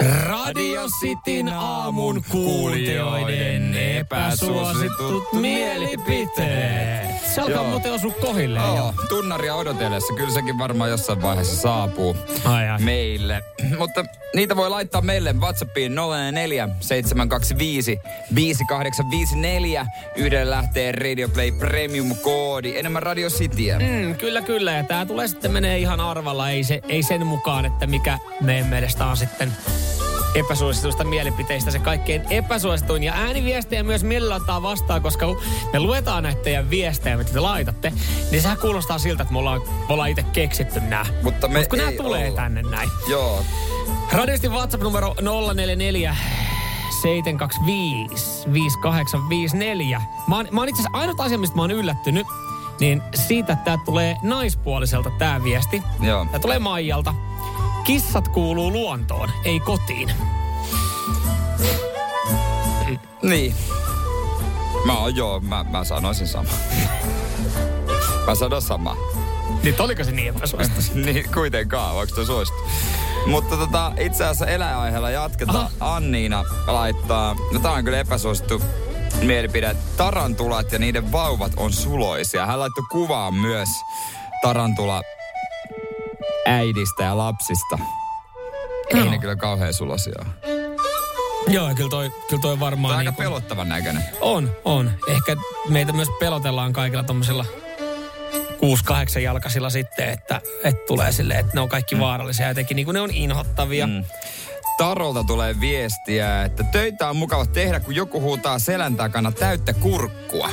Radio Cityn aamun kuulijoiden epäsuositut mielipiteet. Se alkaa Joo. muuten osua kohille. Joo, tunnaria odotellessa. Kyllä sekin varmaan jossain vaiheessa saapuu Ai ai. meille. Mutta niitä voi laittaa meille WhatsAppiin 044 725 5854. Yhdellä lähtee Radio Play Premium-koodi. Enemmän Radio Cityä. Mm, kyllä, kyllä. Ja tää tulee sitten menee ihan arvalla. Ei, se, ei sen mukaan, että mikä meidän mielestä on sitten epäsuosituista mielipiteistä se kaikkein epäsuosituin. Ja ääniviestejä myös mielellä ottaa vastaan, koska kun me luetaan näitä teidän viestejä, mitä te laitatte, niin sehän kuulostaa siltä, että me ollaan, me ollaan itse keksitty nämä. Mutta me Mut kun nämä tulee olla. tänne näin. Joo, Radistin WhatsApp-numero 044 725 5854. Mä oon, mä oon itse asiassa ainut asia, mistä mä oon yllättynyt, niin siitä, että tää tulee naispuoliselta tää viesti. joo. Tää tulee Maijalta. Kissat kuuluu luontoon, ei kotiin. Niin. Mä oon joo, mä, mä sanoisin sama. Mä sanon sama. Niin oliko se niin epäsuosittu? niin kuitenkaan, vaikka toi suosittu. Mutta tota, itse asiassa eläinaiheella jatketaan. Aha. Anniina laittaa, no tää on kyllä epäsuosittu mielipide. Tarantulat ja niiden vauvat on suloisia. Hän laittoi kuvaan myös tarantula äidistä ja lapsista. Ei Joo. ne kyllä kauhean sulosia. Joo, kyllä toi, kyllä toi Tämä varmaan on aika niin kuin- pelottavan näköinen. On, on. Ehkä meitä myös pelotellaan kaikilla tommosilla 6-8 jalkaisilla sitten, että, että tulee silleen, että ne on kaikki vaarallisia. Jotenkin niin kuin ne on inhottavia. Mm. Tarolta tulee viestiä, että töitä on mukava tehdä, kun joku huutaa selän takana täyttä kurkkua.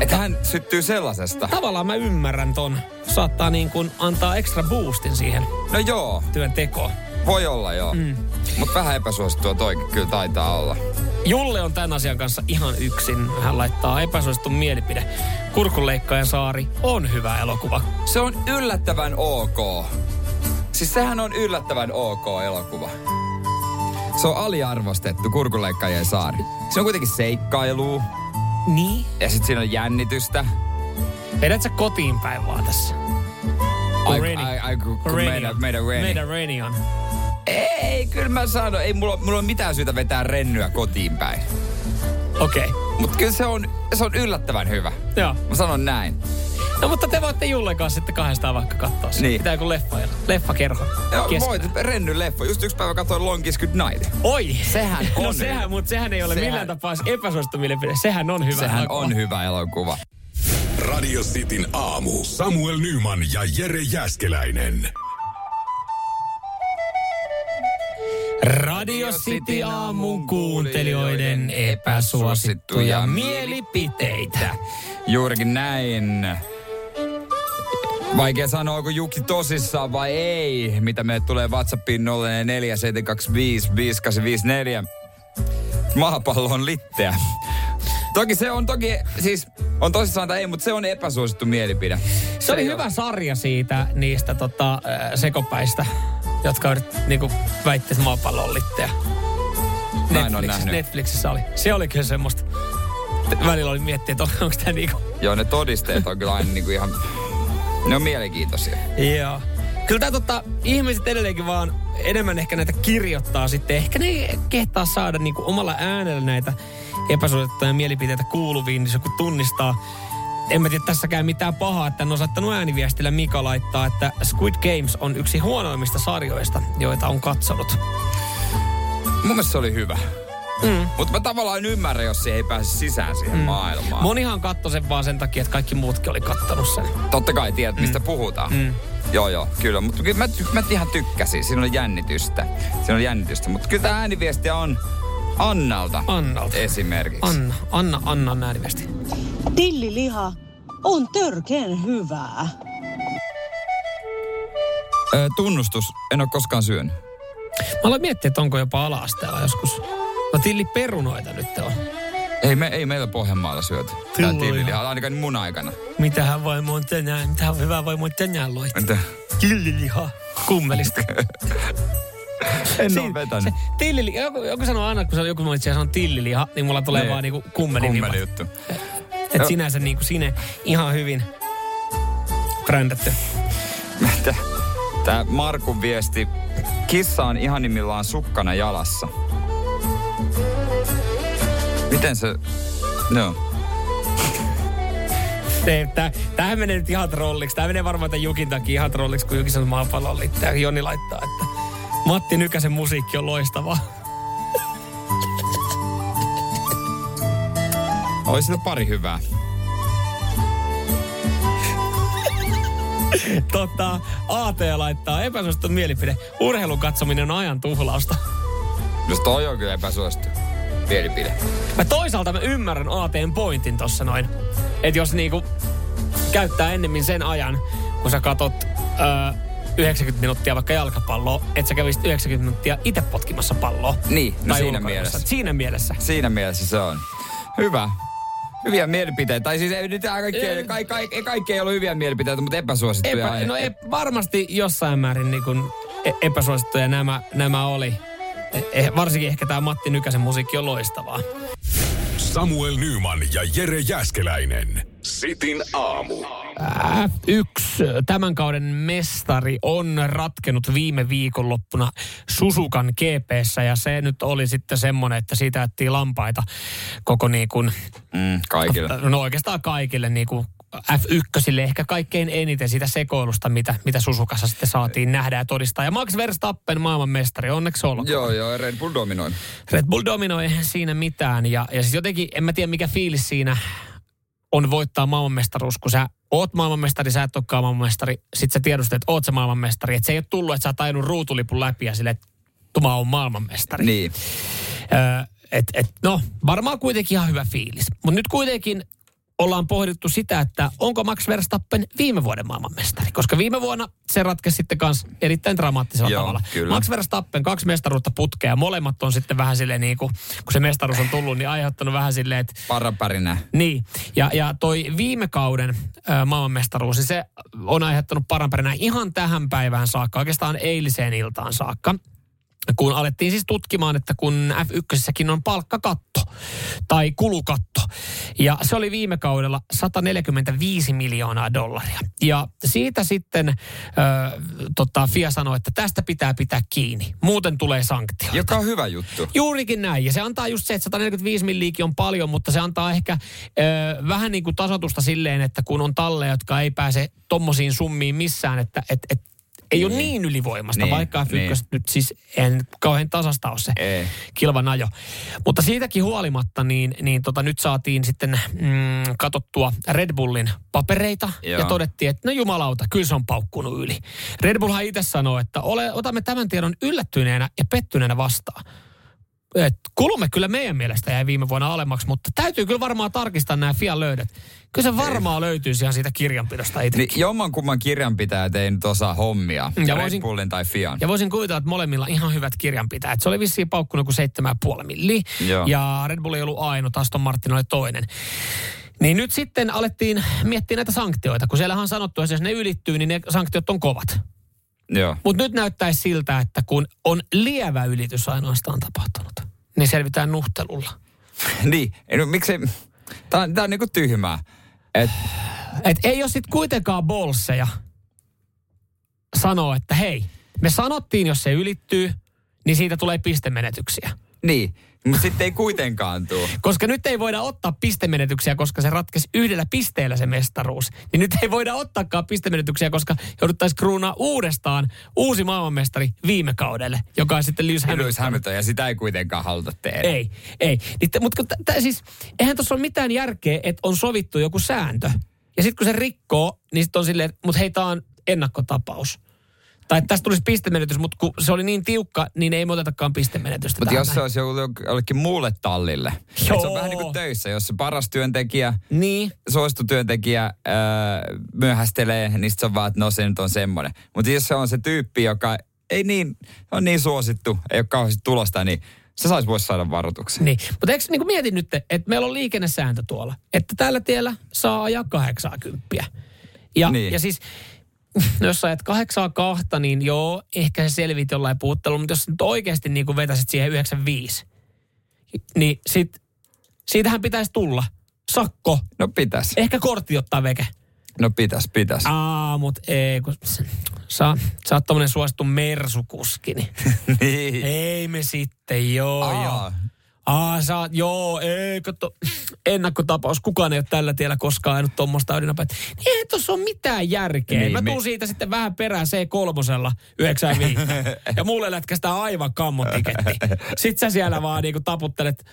Että hän syttyy sellaisesta. Tavallaan mä ymmärrän ton. Saattaa niin kuin antaa ekstra boostin siihen No joo, työn tekoon. voi olla joo. Mm. Mutta vähän epäsuosittua toikin kyllä taitaa olla. Julle on tämän asian kanssa ihan yksin. Hän laittaa epäsuositun mielipide. Kurkunleikkaajan saari on hyvä elokuva. Se on yllättävän ok. Siis sehän on yllättävän ok elokuva. Se on aliarvostettu kurkuleikkajien saari. Se on kuitenkin seikkailua Niin? ja sitten siinä on jännitystä. Vedät sä kotiin päin vaan tässä? Ai, Reni- ai, ai, kun, meidän, on. meidän Reni. Meidän Reni on. Ei, kyllä mä sanon. Ei mulla, mulla ole mitään syytä vetää rennyä kotiin päin. Okei. Okay. Mutta kyllä se on, se on yllättävän hyvä. Joo. Mä sanon näin. No mutta te voitte Jullen kanssa sitten kahdestaan vaikka katsoa sen. Niin. Pitää joku leffa, leffakerho. Joo, voit, Renny leffa. Just yksi päivä katsoin Long Kiss Good Night. Oi! Sehän on No hyvä. sehän, mutta sehän ei ole Sehän- millään tapaa epäsuosittu mielipide. Sehän on hyvä. Sehän elokuva. on hyvä elokuva. Radio Cityn aamu. Samuel Nyman ja Jere Jäskeläinen. Radio City aamun kuuntelijoiden epäsuosittuja mielipiteitä. Juurikin näin. Vaikea sanoa, onko Juki tosissaan vai ei, mitä me tulee WhatsAppiin 0447255854. Maapallo on litteä. Toki se on toki, siis on tosissaan tai ei, mutta se on epäsuosittu mielipide. Se oli ei hyvä ole- sarja siitä, niistä tota, sekopäistä, jotka niinku, väitti, että maapallo on litteä. Oo Netflix- nähnyt. Netflixissä oli. Se oli kyllä semmoista. Välillä oli miettiä, että on- onko tämä niinku... Joo, ne todisteet on kyllä aina niinku ihan, ne on mielenkiintoisia. Joo. Kyllä tää tota, ihmiset edelleenkin vaan enemmän ehkä näitä kirjoittaa sitten. Ehkä ne kehtaa saada niinku omalla äänellä näitä epäsuosittuja mielipiteitä kuuluviin, niin se kun tunnistaa. En mä tiedä tässäkään mitään pahaa, että en ole saattanut ääniviestillä Mika laittaa, että Squid Games on yksi huonoimmista sarjoista, joita on katsonut. Mun mielestä se oli hyvä. Mm. Mutta mä tavallaan ymmärrän, jos se ei pääse sisään siihen mm. maailmaan. Monihan katsoi sen vaan sen takia, että kaikki muutkin oli kattonut sen. Totta kai tiedät, mistä puhutaan. Mm. Joo, joo, kyllä. Mutta mä, mä ihan tykkäsin. Siinä oli jännitystä. Siinä oli jännitystä. Mutta kyllä tämä ääniviestiä on Annalta. Annalta. Esimerkiksi. Anna, Anna, Anna on ääniviesti. Tilliliha on törkeän hyvää. Ö, tunnustus. En ole koskaan syönyt. Mä aloin miettiä, että onko jopa ala-asteella joskus. No tilli perunoita nyt on. Ei, me, ei meillä Pohjanmaalla syöty. Tää Tilloja. tilliliha, ainakaan mun aikana. Mitähän vaimo on tänään, mitähän hyvää vaimo on tänään loittaa. Entä? Tilliliha. Kummelista. En Si- ole vetänyt. Se, tillili, joku, joku sanoo aina, kun se, joku mainitsee sanon tilliliha, niin mulla tulee Niin. vaan niinku kummelin Kummeli juttu. Et sinänsä niinku sinne ihan hyvin brändätty. Tää- Tää Markun viesti. Kissa on ihanimmillaan sukkana jalassa. Miten se... No. Tää, tämähän menee nyt ihan trolliksi. Tää menee varmaan tämän Jukin takia ihan trolliksi, kun Jukin sanoo maapallon liittää. Joni laittaa, että Matti Nykäsen musiikki on loistavaa. Oli sillä pari hyvää. tota, AT laittaa epäsuosittu mielipide. Urheilun katsominen on ajan tuhlausta. Jos toi on kyllä epäsuosittu mielipide. Mä toisaalta mä ymmärrän ATn pointin tossa noin. Että jos niinku käyttää ennemmin sen ajan, kun sä katot öö, 90 minuuttia vaikka jalkapalloa, että sä kävisit 90 minuuttia itse potkimassa palloa. Niin, no Tai siinä ulkoilussa. mielessä. Siinä mielessä. Siinä mielessä se on. Hyvä. Hyviä mielipiteitä. Tai siis ei nyt kaikki, Ei. kaikki, kaikki, kaikki ei ollut hyviä mielipiteitä, mutta epäsuosittuja. Epä, no ep, varmasti jossain määrin niin kun e- epäsuosittuja nämä, nämä oli. Eh, varsinkin ehkä tämä Matti Nykäsen musiikki on loistavaa. Samuel Nyman ja Jere Jäskeläinen. Sitin aamu. F1 tämän kauden mestari on ratkenut viime viikonloppuna Susukan GPssä ja se nyt oli sitten semmoinen, että siitä jättiin lampaita koko niin kuin, Mm, kaikille. no oikeastaan kaikille niin kuin F1 ehkä kaikkein eniten siitä sekoilusta, mitä, mitä Susukassa sitten saatiin nähdä ja todistaa. Ja Max Verstappen maailmanmestari, onneksi olkoon. Joo, joo, Red Bull dominoi. Red Bull dominoi eihän siinä mitään. Ja, ja siis jotenkin, en mä tiedä mikä fiilis siinä on voittaa maailmanmestaruus, kun sä oot maailmanmestari, sä et olekaan maailmanmestari, sit sä tiedostat, että oot sä maailmanmestari. Että se ei ole tullut, että sä oot ajanut ruutulipun läpi ja silleen, että tuma on maailmanmestari. Niin. Öö, et, et, no, varmaan kuitenkin ihan hyvä fiilis. Mutta nyt kuitenkin ollaan pohdittu sitä, että onko Max Verstappen viime vuoden maailmanmestari. Koska viime vuonna se ratkesi sitten kanssa erittäin dramaattisella Joo, tavalla. kyllä. Max Verstappen, kaksi mestaruutta putkea. Molemmat on sitten vähän silleen niin kuin, kun se mestaruus on tullut, niin aiheuttanut vähän silleen, että Parapärinä. niin, ja, ja toi viime kauden ö, maailmanmestaruus, niin se on aiheuttanut paranpärinä ihan tähän päivään saakka, oikeastaan eiliseen iltaan saakka. Kun alettiin siis tutkimaan, että kun F1 on palkkakatto tai kulukatto. Ja se oli viime kaudella 145 miljoonaa dollaria. Ja siitä sitten äh, tota, FIA sanoi, että tästä pitää pitää kiinni. Muuten tulee sanktio. Joka on hyvä juttu. Juurikin näin. Ja se antaa just se, että 145 milliikin on paljon, mutta se antaa ehkä ö, vähän niin kuin tasotusta silleen, että kun on talleja, jotka ei pääse tommosiin summiin missään, että et, et, ei ole niin ylivoimasta, Niin, vaikka F1 niin. nyt siis en kauhean tasasta ole se Ei. kilvan ajo. Mutta siitäkin huolimatta, niin, niin tota, nyt saatiin sitten mm, katottua Red Bullin papereita Joo. ja todettiin, että no jumalauta, kyllä se on paukkunut yli. Red Bullhan itse sanoo, että ole, otamme tämän tiedon yllättyneenä ja pettyneenä vastaan. Et kulumme kyllä meidän mielestä jäi viime vuonna alemmaksi, mutta täytyy kyllä varmaan tarkistaa nämä Fian löydöt. Kyllä se varmaan löytyisi ihan siitä kirjanpidosta itse. Niin jomman kumman kirjanpitäjät ei nyt osaa hommia. Ja Red voisin- Bullin tai Fian. Ja voisin kuvitella, että molemmilla ihan hyvät kirjanpitäjät. Se oli vissiin paukkunut kuin 7,5 milli. Joo. Ja Red Bull ei ollut ainut, Aston Martin oli toinen. Niin nyt sitten alettiin miettiä näitä sanktioita, kun siellähän on sanottu, että jos ne ylittyy, niin ne sanktiot on kovat. Joo. Mutta nyt näyttäisi siltä, että kun on lievä ylitys ainoastaan tapahtunut, niin selvitään nuhtelulla. niin, no, miksei... Tää, on- tää on niinku tyhmää. Et, Et ei ole sitten kuitenkaan bolseja sanoa, että hei, me sanottiin, jos se ylittyy, niin siitä tulee pistemenetyksiä. niin, mutta sitten ei kuitenkaan tuu. Koska nyt ei voida ottaa pistemenetyksiä, koska se ratkesi yhdellä pisteellä se mestaruus. Niin nyt ei voida ottaakaan pistemenetyksiä, koska jouduttaisiin kruunaa uudestaan uusi maailmanmestari viime kaudelle, joka on sitten Lewis Hamilton. Lewis Hamilton, ja sitä ei kuitenkaan haluta tehdä. Ei, ei. Niin, mutta t- t- siis, eihän tuossa ole mitään järkeä, että on sovittu joku sääntö. Ja sitten kun se rikkoo, niin sitten on silleen, mutta hei, tämä on ennakkotapaus. Tai tästä tulisi pistemenetys, mutta kun se oli niin tiukka, niin ei me otetakaan pistemenetystä Mutta jos se olisi jollekin muulle tallille. Et se on vähän niin kuin töissä. Jos se paras työntekijä, Niin. suosittu työntekijä äh, myöhästelee, niin se on vaan, että no se nyt on semmoinen. Mutta jos se on se tyyppi, joka ei niin, on niin suosittu, ei ole kauheasti tulosta, niin se saisi voisi saada varoituksen. Niin, mutta eikö niin mietin nyt, että meillä on liikennesääntö tuolla, että tällä tiellä saa ajaa 80. Ja, Niin. ja siis, jos sä ajat kahdeksaa kahta, niin joo, ehkä se selvit jollain puuttelulla, mutta jos nyt oikeasti niin vetäisit siihen 95, niin sit, siitähän pitäisi tulla sakko, No pitäis. ehkä kortti ottaa veke. No pitäis, pitäis. Aa, mut ei, kun sä, sä oot tommonen suosittu mersukuski, niin niin. ei me sitten, joo, Aa. joo. Aa, sä oot, joo, ei, kato, ennakkotapaus, kukaan ei ole tällä tiellä koskaan ajanut tuommoista ydinnopeutta. Niin eihän tuossa ole mitään järkeä. Niin, Niin, Mä me- tuun siitä sitten vähän perään C3 95. ja mulle lätkästään aivan kammotiketti. Sitten sä siellä vaan niinku taputtelet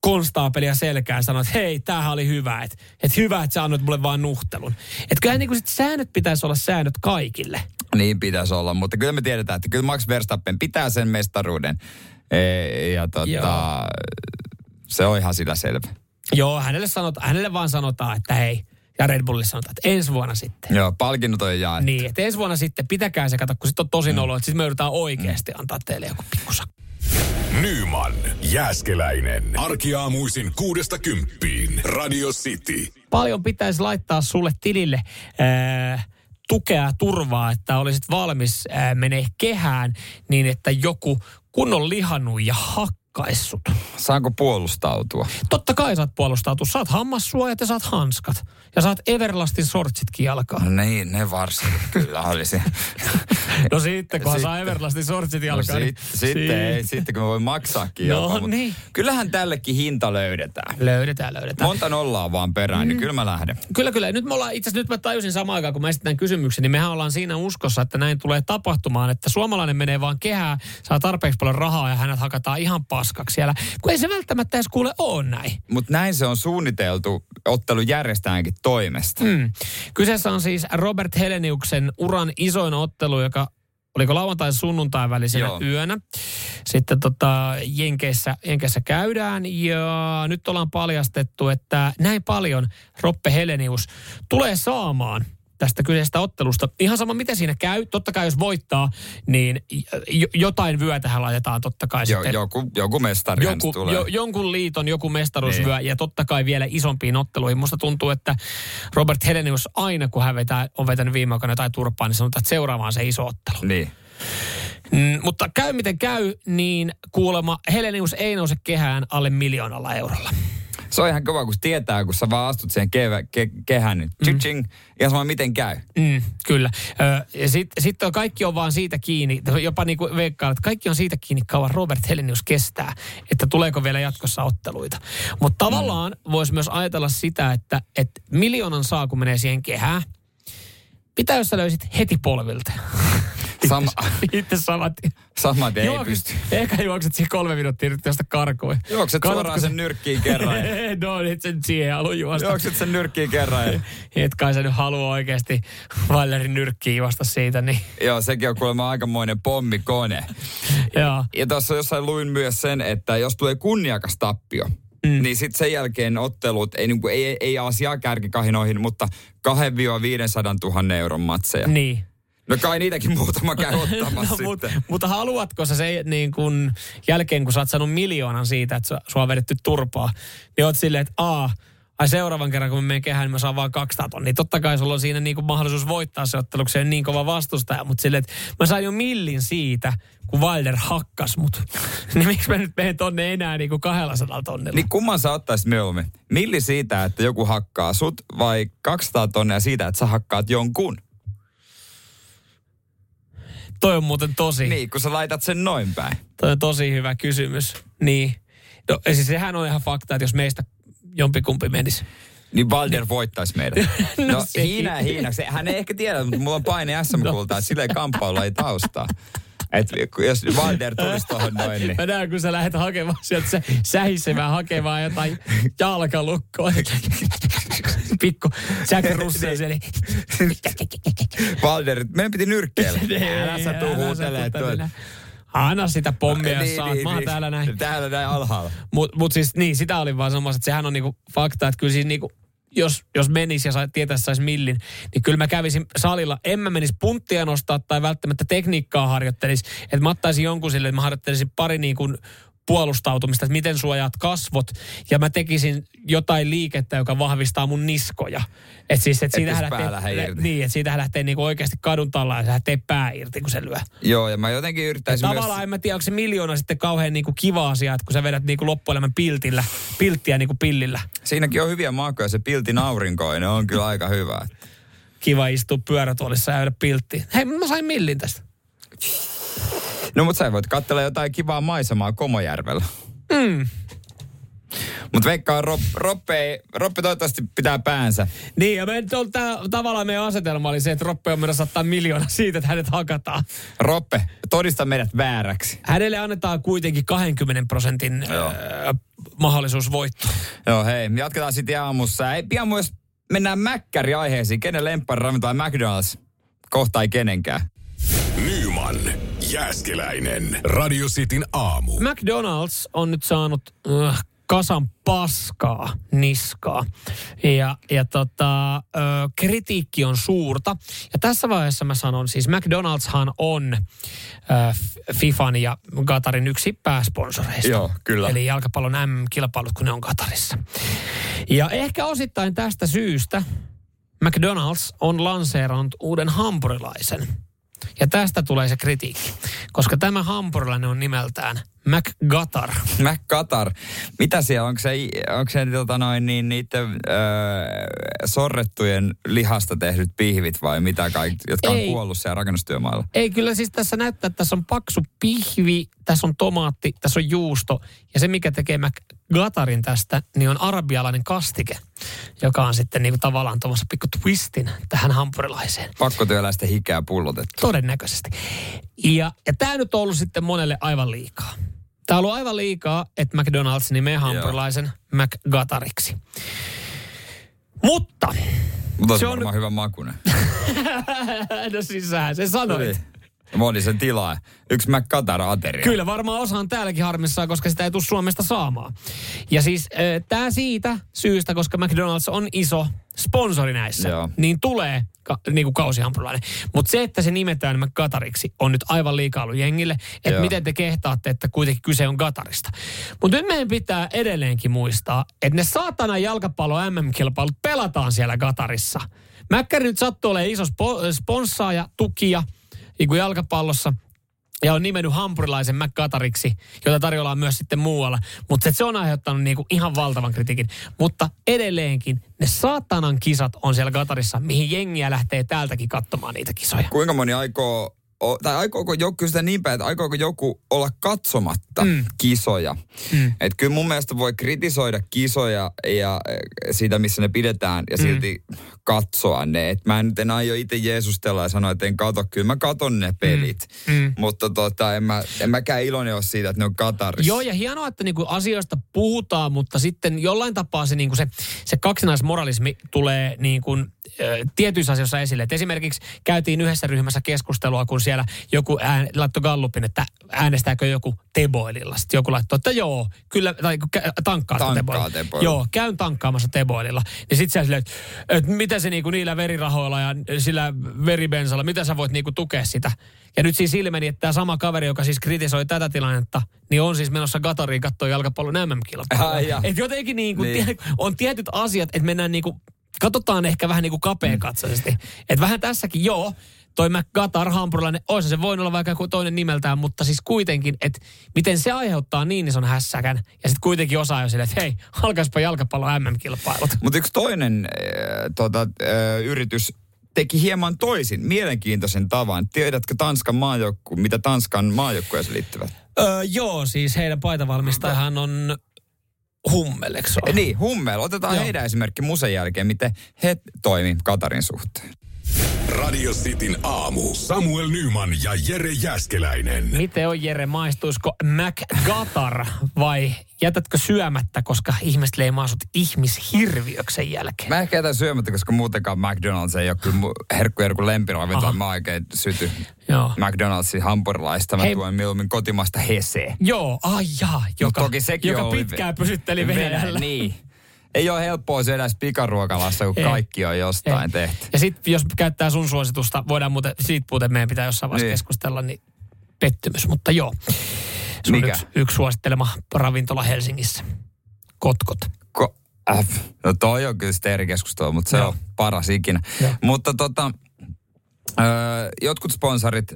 konstaapelia selkään ja sanot, että hei, tämähän oli hyvä. Että et hyvä, että sä annoit mulle vaan nuhtelun. Että kyllähän niinku sit säännöt pitäisi olla säännöt kaikille. Niin pitäisi olla, mutta kyllä me tiedetään, että kyllä Max Verstappen pitää sen mestaruuden. E, ja tota, Joo. se on ihan sillä selvä. Joo, hänelle, sanota, hänelle vaan sanotaan, että hei, ja Red Bullille sanotaan, että ensi vuonna sitten. Joo, palkinnot on jaettu. Niin, että ensi vuonna sitten pitäkää se, kato, kun sitten on tosi olo, että sitten me yritetään oikeasti antaa teille joku pikkusakko. Nyman, Jääskeläinen. Arkiaamuisin kuudesta kymppiin. Radio City. Paljon pitäisi laittaa sulle tilille ää, tukea turvaa, että olisit valmis ää, menee kehään niin, että joku kunnon lihannut ja hakkaissut. Saanko puolustautua? Totta kai saat puolustautua. Saat hammassuojat ja saat hanskat. Ja saat Everlastin sortsitkin jalkaan. No niin, ne varsin kyllä olisi. No sitten, kunhan saa. Everlastin sortsit No jalkaan. sit, sitten, ei, sitten kun mä voin maksaakin No mutta niin. Kyllähän tällekin hinta löydetään. Löydetään, löydetään. Monta nollaa vaan perään, niin kyllä mä lähden. Kyllä, kyllä. Nyt me ollaan, itse nyt mä tajusin samaan aikaan, kun mä esitän kysymyksen, niin mehän ollaan siinä uskossa, että näin tulee tapahtumaan, että suomalainen menee vaan kehää, saa tarpeeksi paljon rahaa ja hänet hakataan ihan paskaksi siellä. Kun ei se välttämättä edes kuule ole näin. Mutta näin se on suunniteltu ottelun järjestäjänkin toimesta. Mm. Kyseessä on siis Robert Heleniuksen uran isoin ottelu, joka oliko lauantai sunnuntai välisenä Joo. yönä. Sitten tota, Jenkeissä, Jenkeissä käydään ja nyt ollaan paljastettu, että näin paljon Roppe Helenius tulee saamaan tästä kyseisestä ottelusta. Ihan sama, miten siinä käy. Totta kai jos voittaa, niin jo, jotain vyötähän laitetaan totta kai Jo, sitten joku, joku mestari joku, tulee. jo, jonkun liiton joku mestaruusvyö Niin. ja totta kai vielä isompiin otteluihin. Musta tuntuu, että Robert Helenius aina kun hän vetää, on vetänyt viime aikoina jotain turpaa, niin sanotaan, että seuraavaan se iso ottelu. Niin. Mm, mutta käy miten käy, niin kuulemma Helenius ei nouse kehään alle miljoonalla eurolla. Se on ihan kova, kun tietää, kun sä vaan astut siihen kevä, ke, kehään, niin mm. ching, ja sama miten käy. Mm, kyllä. Sitten sit on, kaikki on vaan siitä kiinni, jopa niin kuin veikkaan, että kaikki on siitä kiinni, kauan Robert Helenius kestää, että tuleeko vielä jatkossa otteluita. Mutta tavallaan mm. voisi myös ajatella sitä, että, että miljoonan saa, kun menee siihen kehään. Mitä jos sä löysit heti polvilta? Sama, Itse samat. samat ei Juokset- pysty. Ehkä juokset siihen kolme minuuttia nyt tästä karkuun. Juokset Katsotko suoraan se- sen nyrkkiin kerran. no, et sen siihen halua juosta. Juokset sen nyrkkiin kerran. Ja, Et kai sä nyt halua oikeasti Vallerin nyrkkiin juosta siitä, niin joo, sekin on kuulemma aikamoinen pommikone. joo. Ja tuossa jossain luin myös sen, että jos tulee kunniakas tappio, mm. niin sitten sen jälkeen ottelut, ei, niinku, ei, ei asiaa kärkikahinoihin, mutta 2-500 000 euron matseja. Niin. No kai niitäkin muutama käy ottamassa no, mutta, mutta haluatko sä se niin kun, jälkeen, kun sä oot saanut miljoonan siitä, että sua- on vedetty turpaa, niin oot silleen, että aa, ai seuraavan kerran kun mä menen kehään, niin mä saan vaan 200 tonnia. Totta kai sulla on siinä niin kuin mahdollisuus voittaa se ottelu, kun se on niin kova vastustaja, mutta silleen, että mä sain jo millin siitä, kun Wilder hakkas mut. niin miksi mä nyt menen tonne enää niin kuin 200 tonnilla? Niin kumman sä ottaisit mieluummin? Milli siitä, että joku hakkaa sut vai 200 tonnia siitä, että sä hakkaat jonkun? Toi on muuten tosi. Niin, kun sä laitat sen noin päin. Toi on tosi hyvä kysymys. Niin. No, ja siis sehän on ihan fakta, että jos meistä jompikumpi menisi. Niin Balder voittaisi meidät. No No. Hiina, Hiina. Se, hän ei ehkä tiedä, mutta mulla on paine SM-kultaa, että silleen kamppailulla ei taustaa. Et jos Valder tulisi tuohon noin, niin... Mä näen, kun sä lähdet hakemaan sieltä sä, sähisemään hakemaan jotain jalkalukkoa. Pikku Jack Russell siellä. Valder, meidän piti nyrkkeellä. Älä sä tuu Älä sä huutelee tuu tänne. Anna sitä pommia, jos saat. Mä oon täällä näin. Täällä näin alhaalla. Mut, mut siis niin, sitä oli vaan semmoista, että sehän on niinku fakta, että kyllä siis niinku, jos, jos menisi ja sai, tietäisi saisi millin, niin kyllä mä kävisin salilla. En mä menisi punttia nostaa tai välttämättä tekniikkaa harjoittelisi. Että mä ottaisin jonkun sille, että mä harjoittelisin pari niin kuin puolustautumista, että miten suojaat kasvot. Ja mä tekisin jotain liikettä, joka vahvistaa mun niskoja. Että siis, et Et siitä lähtee, irti. niin, että siitä lähtee niinku oikeasti kadun tallaan ja se lähtee pää irti, kun se lyö. Joo, ja mä jotenkin yrittäisin myös... Tavallaan en mä tiedä, onko se miljoona sitten kauhean niinku kiva asia, että kun sä vedät niinku loppuelämän piltillä, pilttiä niinku pillillä. Siinäkin on hyviä makuja, se piltin aurinkoinen on kyllä aika hyvä. Kiva istua pyörätuolissa ja pilttiin. Hei, mä sain millin tästä. No mutta sä voit katsella jotain kivaa maisemaa Komojärvellä. Mm. Mutta veikkaan Rob, Roppe, Roppe toivottavasti pitää päänsä. Niin, ja me nyt on tää, tavallaan meidän asetelma oli se, että Roppe on menossa ottaa miljoona siitä, että hänet hakataan. Roppe, todista meidät vääräksi. Hänelle annetaan kuitenkin 20 prosentin öö, mahdollisuus voittaa. Joo, hei, jatketaan sitten aamussa. Ei pian myös mennään Mäkkäri-aiheisiin. Kenen lemppari ravintola McDonald's? Kohta ei kenenkään. Nyman, Jääskeläinen, Radio Cityn aamu. McDonald's on nyt saanut äh, kasan paskaa niskaa. Ja, ja tota, äh, kritiikki on suurta. Ja tässä vaiheessa mä sanon, siis McDonald'shan on äh, FIFAn ja Qatarin yksi pääsponsoreista. Joo, kyllä. Eli jalkapallon M-kilpailut, kun ne on Qatarissa. Ja ehkä osittain tästä syystä McDonald's on lanseerannut uuden hampurilaisen. Ja tästä tulee se kritiikki, koska tämä hampurilainen on nimeltään McGutter. McQatar. Mitä siellä, onko se, onko se tota noin, niin, niiden öö, sorrettujen lihasta tehdyt pihvit vai mitä kaikki, jotka on Ei. kuollut siellä rakennustyömaalla? Ei, kyllä siis tässä näyttää, että tässä on paksu pihvi, tässä on tomaatti, tässä on juusto. Ja se, mikä tekee McGuttarin tästä, niin on arabialainen kastike, joka on sitten niin tavallaan tuommoista pikku twistin tähän hampurilaiseen. Pakkotyöläisten hikeä pullotettu. Todennäköisesti. Ja, ja tämä nyt on ollut sitten monelle aivan liikaa. Tämä on ollut aivan liikaa, että McDonald's nimeää hampurilaisen McGuttariksi. Mutta, Mutta Se se on- varmaan hyvä makunen. no siis sähän sen sanoit. Moni sen tilaa. Yksi McQatar ateria. Kyllä varmaan osa on täälläkin harmissaan, koska sitä ei tule Suomesta saamaan. Ja siis tämä siitä syystä, koska McDonald's on iso sponsori näissä, Joo. niin tulee ka, niin kuin kausihampurilainen. Mutta se, että se nimetään McGutariksi, on nyt aivan liikaa ollut jengille, että miten te kehtaatte, että kuitenkin kyse on Gatarista. Mutta nyt meidän pitää edelleenkin muistaa, että ne saatana jalkapallo MM-kilpailut pelataan siellä Gatarissa. Mäkkäri nyt sattuu olemaan iso spo, sponssaaja, tukija, kuin jalkapallossa. ja on nimennyt hampurilaisen McGatariksi, jota tarjolla myös sitten muualla. Mutta se on aiheuttanut niinku ihan valtavan kritiikin. Mutta edelleenkin ne saatanan kisat on siellä Qatarissa, mihin jengiä lähtee täältäkin katsomaan niitä kisoja. Kuinka moni aikoo, o, tai aikooko joku sitä niin päin, että aikooko joku olla katsomatta mm. kisoja? Mm. Että kyllä mun mielestä voi kritisoida kisoja ja eh, siitä, missä ne pidetään ja silti mm. katsoa ne. Et mä en nyt en aio itse jeesustella ja sanoa, että en kato. Kyllä mä katon ne pelit. Mm. Mm. Mutta tota, en, mä, en mäkään iloinen ole siitä, että ne on Katarissa. Joo, ja hienoa, että niinku asioista puhutaan, mutta sitten jollain tapaa se, niinku se, se kaksinaismoralismi tulee niinku, tietyissä asioissa esille. Et esimerkiksi käytiin yhdessä ryhmässä keskustelua, kun siellä joku ään, laittoi gallupin, että äänestääkö joku Teboililla. Sitten joku laittoi, että joo, kyllä, tai tankkaa Teboililla. Teboililla. Joo, käyn tankkaamassa Teboililla. Ja sitten siellä silleen, että, että mitä se niinku niillä verirahoilla ja sillä veribensalla, mitä sä voit niinku tukea sitä. Ja nyt siis ilmeni, että tämä sama kaveri, joka siis kritisoi tätä tilannetta, niin on siis menossa Qatariin katsoa jalkapallon MM-kilpailua. Ai ja. Et jotenkin niinku, Niin. niin. on tietyt asiat, että mennään niinku, katsotaan ehkä vähän niinku kapeakatsaisesti. Että vähän tässäkin, joo, toi McGatar, hampurilainen, olisi se voinut olla vaikka joku toinen nimeltään, mutta siis kuitenkin, että miten se aiheuttaa niin ison hässäkän, ja sitten kuitenkin osaa jo silleen, että hei, alkaispa jalkapallon MM-kilpailut. Mutta yksi toinen äh, tota, äh, yritys teki hieman toisin, mielenkiintoisen tavan. Tiedätkö Tanskan maajoukku, mitä Tanskan maajoukkueeseen liittyvät? Öö, joo, siis heidän paitavalmistajahan on Hummel, eikö se ole? Niin, Hummel. Otetaan Joo. heidän esimerkki musen jälkeen, miten he toimi Katarin suhteen. Radio Cityn aamu. Samuel Nyman ja Jere Jäskeläinen. Miten on Jere, maistuisiko McGatar vai jätätkö syömättä, koska ihmiset leimaa sut ihmishirviöksen jälkeen? Mä ehkä jätän syömättä, koska muutenkaan McDonald's ei ole kyllä mu- herkku herkku lempiravintola. Mä oikein syty Joo. McDonald'sin hampurilaista. Mä Hei. tuon mieluummin kotimaista heseä. Joo, ai jaa, joka, toki sekin joka oli- pitkään pysytteli Venäjällä. Niin. Ei ole helppoa syödä edes pikaruokalassa, kun Ei. kaikki on jostain Ei. tehty. Ja sitten jos käyttää sun suositusta, voidaan muuten, siitä muuten meidän pitää jossain vaiheessa Niin. keskustella, niin pettymys. Mutta joo, sun Mikä? Yksi, yksi suosittelema ravintola Helsingissä. Kotkot. Ko- äh, no toi on kyllä sitten eri keskustelua, mutta se Joo. on paras ikinä. Joo. Mutta tota, öö, jotkut sponsorit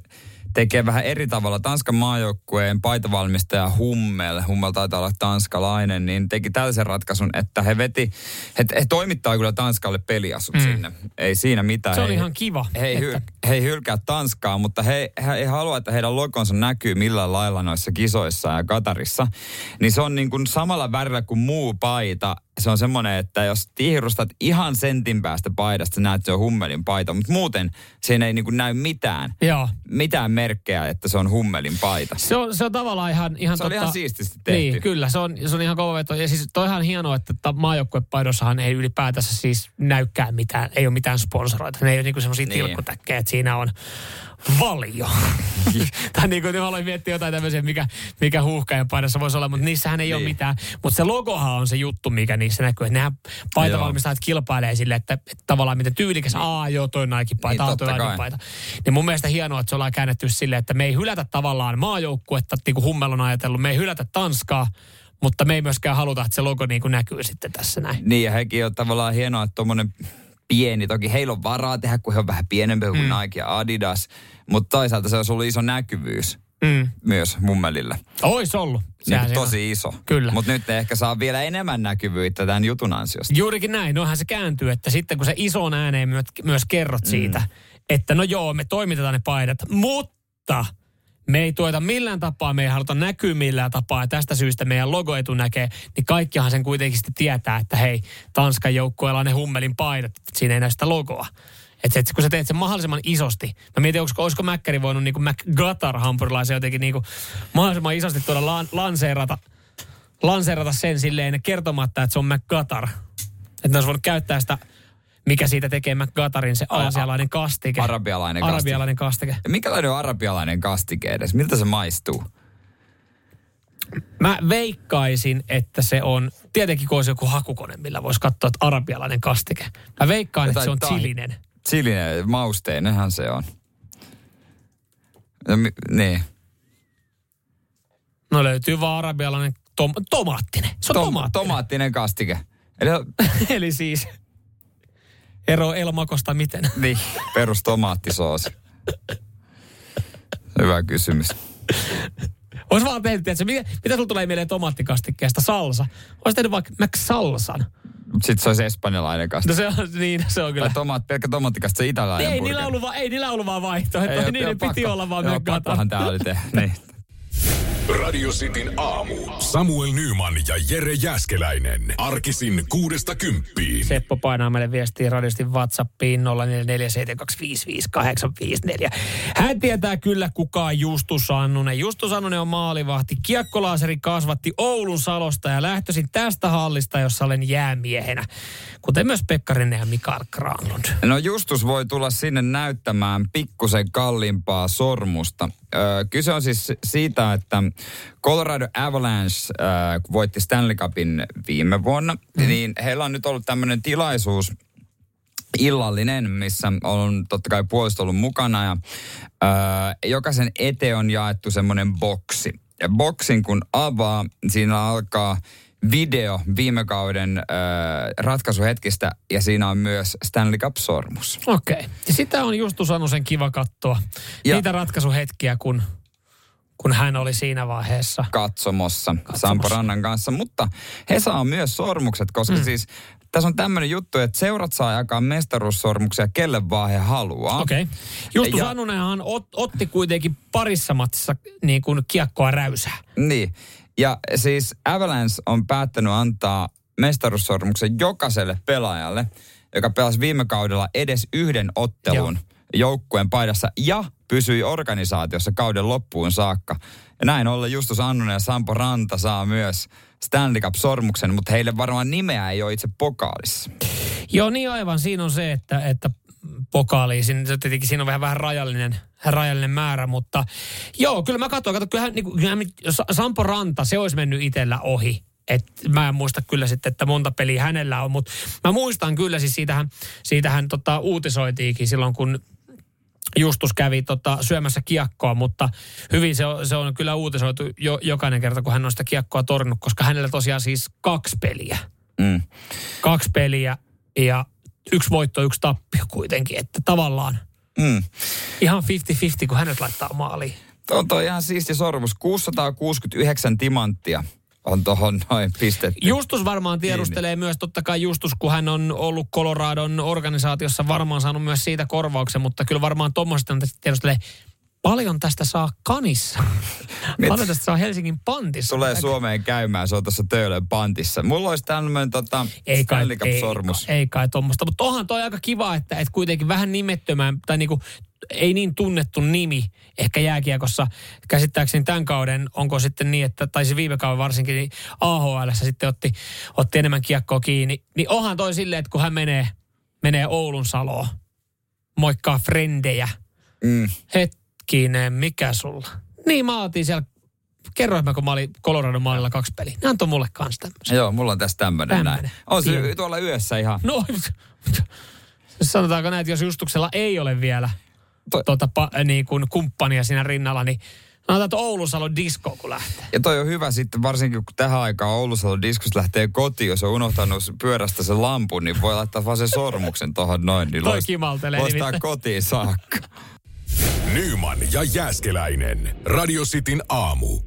tekee vähän eri tavalla. Tanskan maajoukkueen paitavalmistaja Hummel, Hummel taitaa olla tanskalainen, niin teki tällaisen ratkaisun, että he veti, he, he toimittaa kyllä Tanskalle peliasut mm. sinne. Ei siinä mitään. Se on He- ihan kiva, He ei, hyl, että- he ei hylkää Tanskaa, mutta he, he ei halua, että heidän logonsa näkyy millään lailla noissa kisoissa ja Katarissa. Niin se on niin kuin samalla värillä kuin muu paita. Se on semmoinen, että jos tihrustat ihan sentin päästä paidasta, sä näet, se on hummelin paita. Mutta muuten siinä ei niin kuin näy mitään, Joo. mitään merkkejä, että se on hummelin paita. Se on, se on tavallaan ihan, ihan Se totta, ihan siististi tehty. Niin, kyllä. Se on, se on ihan kova veto. Ja siis toihan hienoa, että maajoukkuepaidossahan ei ylipäätänsä siis näykään mitään. Ei ole mitään sponsoroita. Ne ei ole niinku semmoisia Niin. tilkkutäkkejä, että siinä on valio. tai niin kuin mä aloin miettiä jotain tämmöisiä, mikä, mikä huuhkajan paidassa voisi olla, mutta niissähän ei ole Niin. mitään. Mutta se logohan on se juttu, mikä niissä näkyy. Että nehän paitavalmistajat kilpailee sille, että, että tavallaan miten tyylikäs, aa joo, toi Nike paita, Niin, toi Nike paita. Niin mun mielestä hienoa, että se ollaan käännetty silleen, että me ei hylätä tavallaan maajoukkuetta, niin kuin Hummel on ajatellut, me ei hylätä Tanskaa, mutta me ei myöskään haluta, että se logo niin kuin näkyy sitten tässä näin. Niin ja hekin on tavallaan hienoa, että tuommoinen pieni, toki heillä on varaa tehdä, kun he on vähän pienempi kuin Mm. Nike ja Adidas, mutta toisaalta se olisi ollut iso näkyvyys Mm. myös mummelille. Ois ollut. Niin Sehän on. tosi iso. Kyllä. Mutta nyt ne ehkä saa vielä enemmän näkyvyyttä tämän jutun ansiosta. Juurikin näin, noinhan se kääntyy, että sitten kun se isoon ääneen myös, kerrot Mm. siitä, että no joo, me toimitetaan ne paidat, mutta me ei tueta millään tapaa, me ei haluta näkyä millään tapaa, ja tästä syystä meidän logoetu näkee, niin kaikkihan sen kuitenkin sitten tietää, että hei, Tanskan joukkueella on ne hummelin paidat, siinä ei näy sitä logoa. Että et, kun sä teet sen mahdollisimman isosti, mä mietin, olisiko, olisiko Mäkkäri voinut niin McGutter hampurilaisen jotenkin niin kuin mahdollisimman isosti tuoda lan, lanseerata, lanseerata sen silleen kertomatta, että se on McGutter. Että ne olisi voinut käyttää sitä, mikä siitä tekee McGuttarin, se aasialainen kastike. Arabialainen kastike. Arabialainen kastike. Ja minkälainen on arabialainen kastike edes? Miltä se maistuu? Mä veikkaisin, että se on, tietenkin kun olisi joku hakukone, millä voisi katsoa, että arabialainen kastike. Mä veikkaan, että se on Jotain chilinen. Chilinen, mausteinenhan se on. Ja mi- niin. No löytyy vaan arabialainen tom, tomaattinen. Se on Tom- tomaattinen. tomaattinen kastike. Eli Eli siis ero elmakosta miten? niin, perus tomaattisoosi. Hyvä kysymys. Olisi vaan tehnyt, että mitä, mitä sulla tulee mieleen tomaattikastikkeesta? Salsa. Olisi tehnyt vaikka Mac-salsan. Sitten se olisi espanjalainen kasta. No se on, niin, se on kyllä. Tai tomaat, pelkkä tomaattikasta, se italialainen Ei niillä, ollut ei niillä ollut vaan vaihtoehto. Ei, joo, piti olla vaan Joo, pakkohan tää oli tehdä. Niin. Radio Cityn aamu. Samuel Nyman ja Jere Jäskeläinen. Arkisin kuudesta kymppiin. Seppo painaa meille viestiä radistin WhatsAppiin 0447255854. Hän tietää kyllä kuka on Justus Annunen. Justus Annunen on maalivahti. Kiekkolaaseri kasvatti Oulun Salosta ja lähtöisin tästä hallista, jossa olen jäämiehenä. Kuten myös Pekkarinen ja Mikael Granlund. No Justus voi tulla sinne näyttämään pikkusen kalliimpaa sormusta. Kyse on siis siitä, että Colorado Avalanche öö, voitti Stanley Cupin viime vuonna, mm. niin heillä on nyt ollut tämmöinen tilaisuus, illallinen, missä on totta kai puolisto ollut mukana ja öö, jokaisen eteen on jaettu semmoinen boksi. Ja boksin kun avaa, siinä alkaa video viime kauden öö, ratkaisuhetkistä ja siinä on myös Stanley Cup-sormus. Okei. Okay. Ja sitä on Justus Annusen kiva katsoa. Ja. Niitä ratkaisuhetkiä, kun, kun hän oli siinä vaiheessa. Katsomossa, Katsomossa. Sampo Rannan kanssa, mutta he saa myös sormukset, koska mm. siis tässä on tämmöinen juttu, että seurat saa jakaa mestaruussormuksia kelle vaan he haluaa. Okei. Okay. Justus ja, Annunenhan ot, otti kuitenkin parissa matsissa niin kuin kiekkoa räysää. Niin. Ja siis Avalanche on päättänyt antaa mestaruussormuksen jokaiselle pelaajalle, joka pelasi viime kaudella edes yhden ottelun Joo. joukkueen paidassa ja pysyi organisaatiossa kauden loppuun saakka. Ja näin ollen Justus Annunen ja Sampo Ranta saa myös Stanley Cup-sormuksen, mutta heille varmaan nimeä ei ole itse pokaalissa. Joo, niin aivan. Siinä on se, että, että pokaali, siinä, tietenkin siinä on vähän, vähän rajallinen, rajallinen määrä, mutta joo, kyllä mä katsoin, katsoin kyllähän, niin kyllähän Sampo Ranta, se olisi mennyt itsellä ohi. Et mä en muista kyllä sitten, että monta peliä hänellä on, mutta mä muistan kyllä siis siitähän, siitähän tota, uutisoitiinkin silloin, kun Justus kävi tota, syömässä kiekkoa, mutta hyvin se on, se on kyllä uutisoitu jo, jokainen kerta, kun hän on sitä kiekkoa tornut, koska hänellä tosiaan siis kaksi peliä. Mm. Kaksi peliä ja yksi voitto, yksi tappio kuitenkin, että tavallaan mm. ihan 50-50, kun hänet laittaa maaliin. Tuo on toi ihan siisti sormus. 669 timanttia on tuohon noin pistetty. Justus varmaan tiedustelee Kiinni. myös, totta kai Justus, kun hän on ollut Coloradon organisaatiossa, varmaan saanut myös siitä korvauksen, mutta kyllä varmaan tuommoista tiedustelee, paljon tästä saa kanissa? paljon tästä saa Helsingin pantissa? Tulee Mitä... Suomeen käymään, se on tuossa Töölön pantissa. Mulla olisi tämmöinen tota, ei kai, ei, sormus. Ei, ei kai tuommoista, mutta onhan toi aika kiva, että, että kuitenkin vähän nimettömään, tai niinku, ei niin tunnettu nimi ehkä jääkiekossa. Käsittääkseni tämän kauden, onko sitten niin, että, tai siis viime kauden varsinkin, niin AHL sitten otti, otti enemmän kiekkoa kiinni. Niin onhan toi silleen, että kun hän menee, menee Oulun Saloon, moikkaa frendejä. Mm. Hetkinen, mikä sulla? Niin mä otin siellä kerroin mä, kun mä olin Colorado maalilla kaksi peliä. Ne antoi mulle kanssa tämmöisen. Joo, mulla on tässä tämmöinen näin. On se Tien. tuolla yössä ihan. No, sanotaanko näin, että jos Justuksella ei ole vielä to... tuota, pa, niin kuin kumppania siinä rinnalla, niin No että Oulusalon disko, kun lähtee. Ja toi on hyvä sitten, varsinkin kun tähän aikaan Oulusalon diskosta lähtee kotiin, jos on unohtanut pyörästä sen lampun, niin voi laittaa vaan sen sormuksen tuohon noin. Niin toi loist, kimaltelee Loistaa kotiin saakka. Nyman ja Jääskeläinen. Radio Cityn aamu.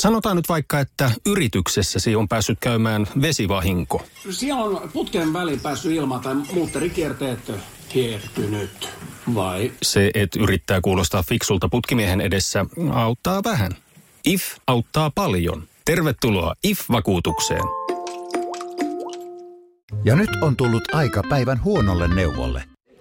Sanotaan nyt vaikka, että yrityksessäsi on päässyt käymään vesivahinko. Siellä on putken väliin päässyt ilma tai muutterikierteet hiertynyt, vai? Se, että yrittää kuulostaa fiksulta putkimiehen edessä, auttaa vähän. IF auttaa paljon. Tervetuloa IF-vakuutukseen. Ja nyt on tullut aika päivän huonolle neuvolle.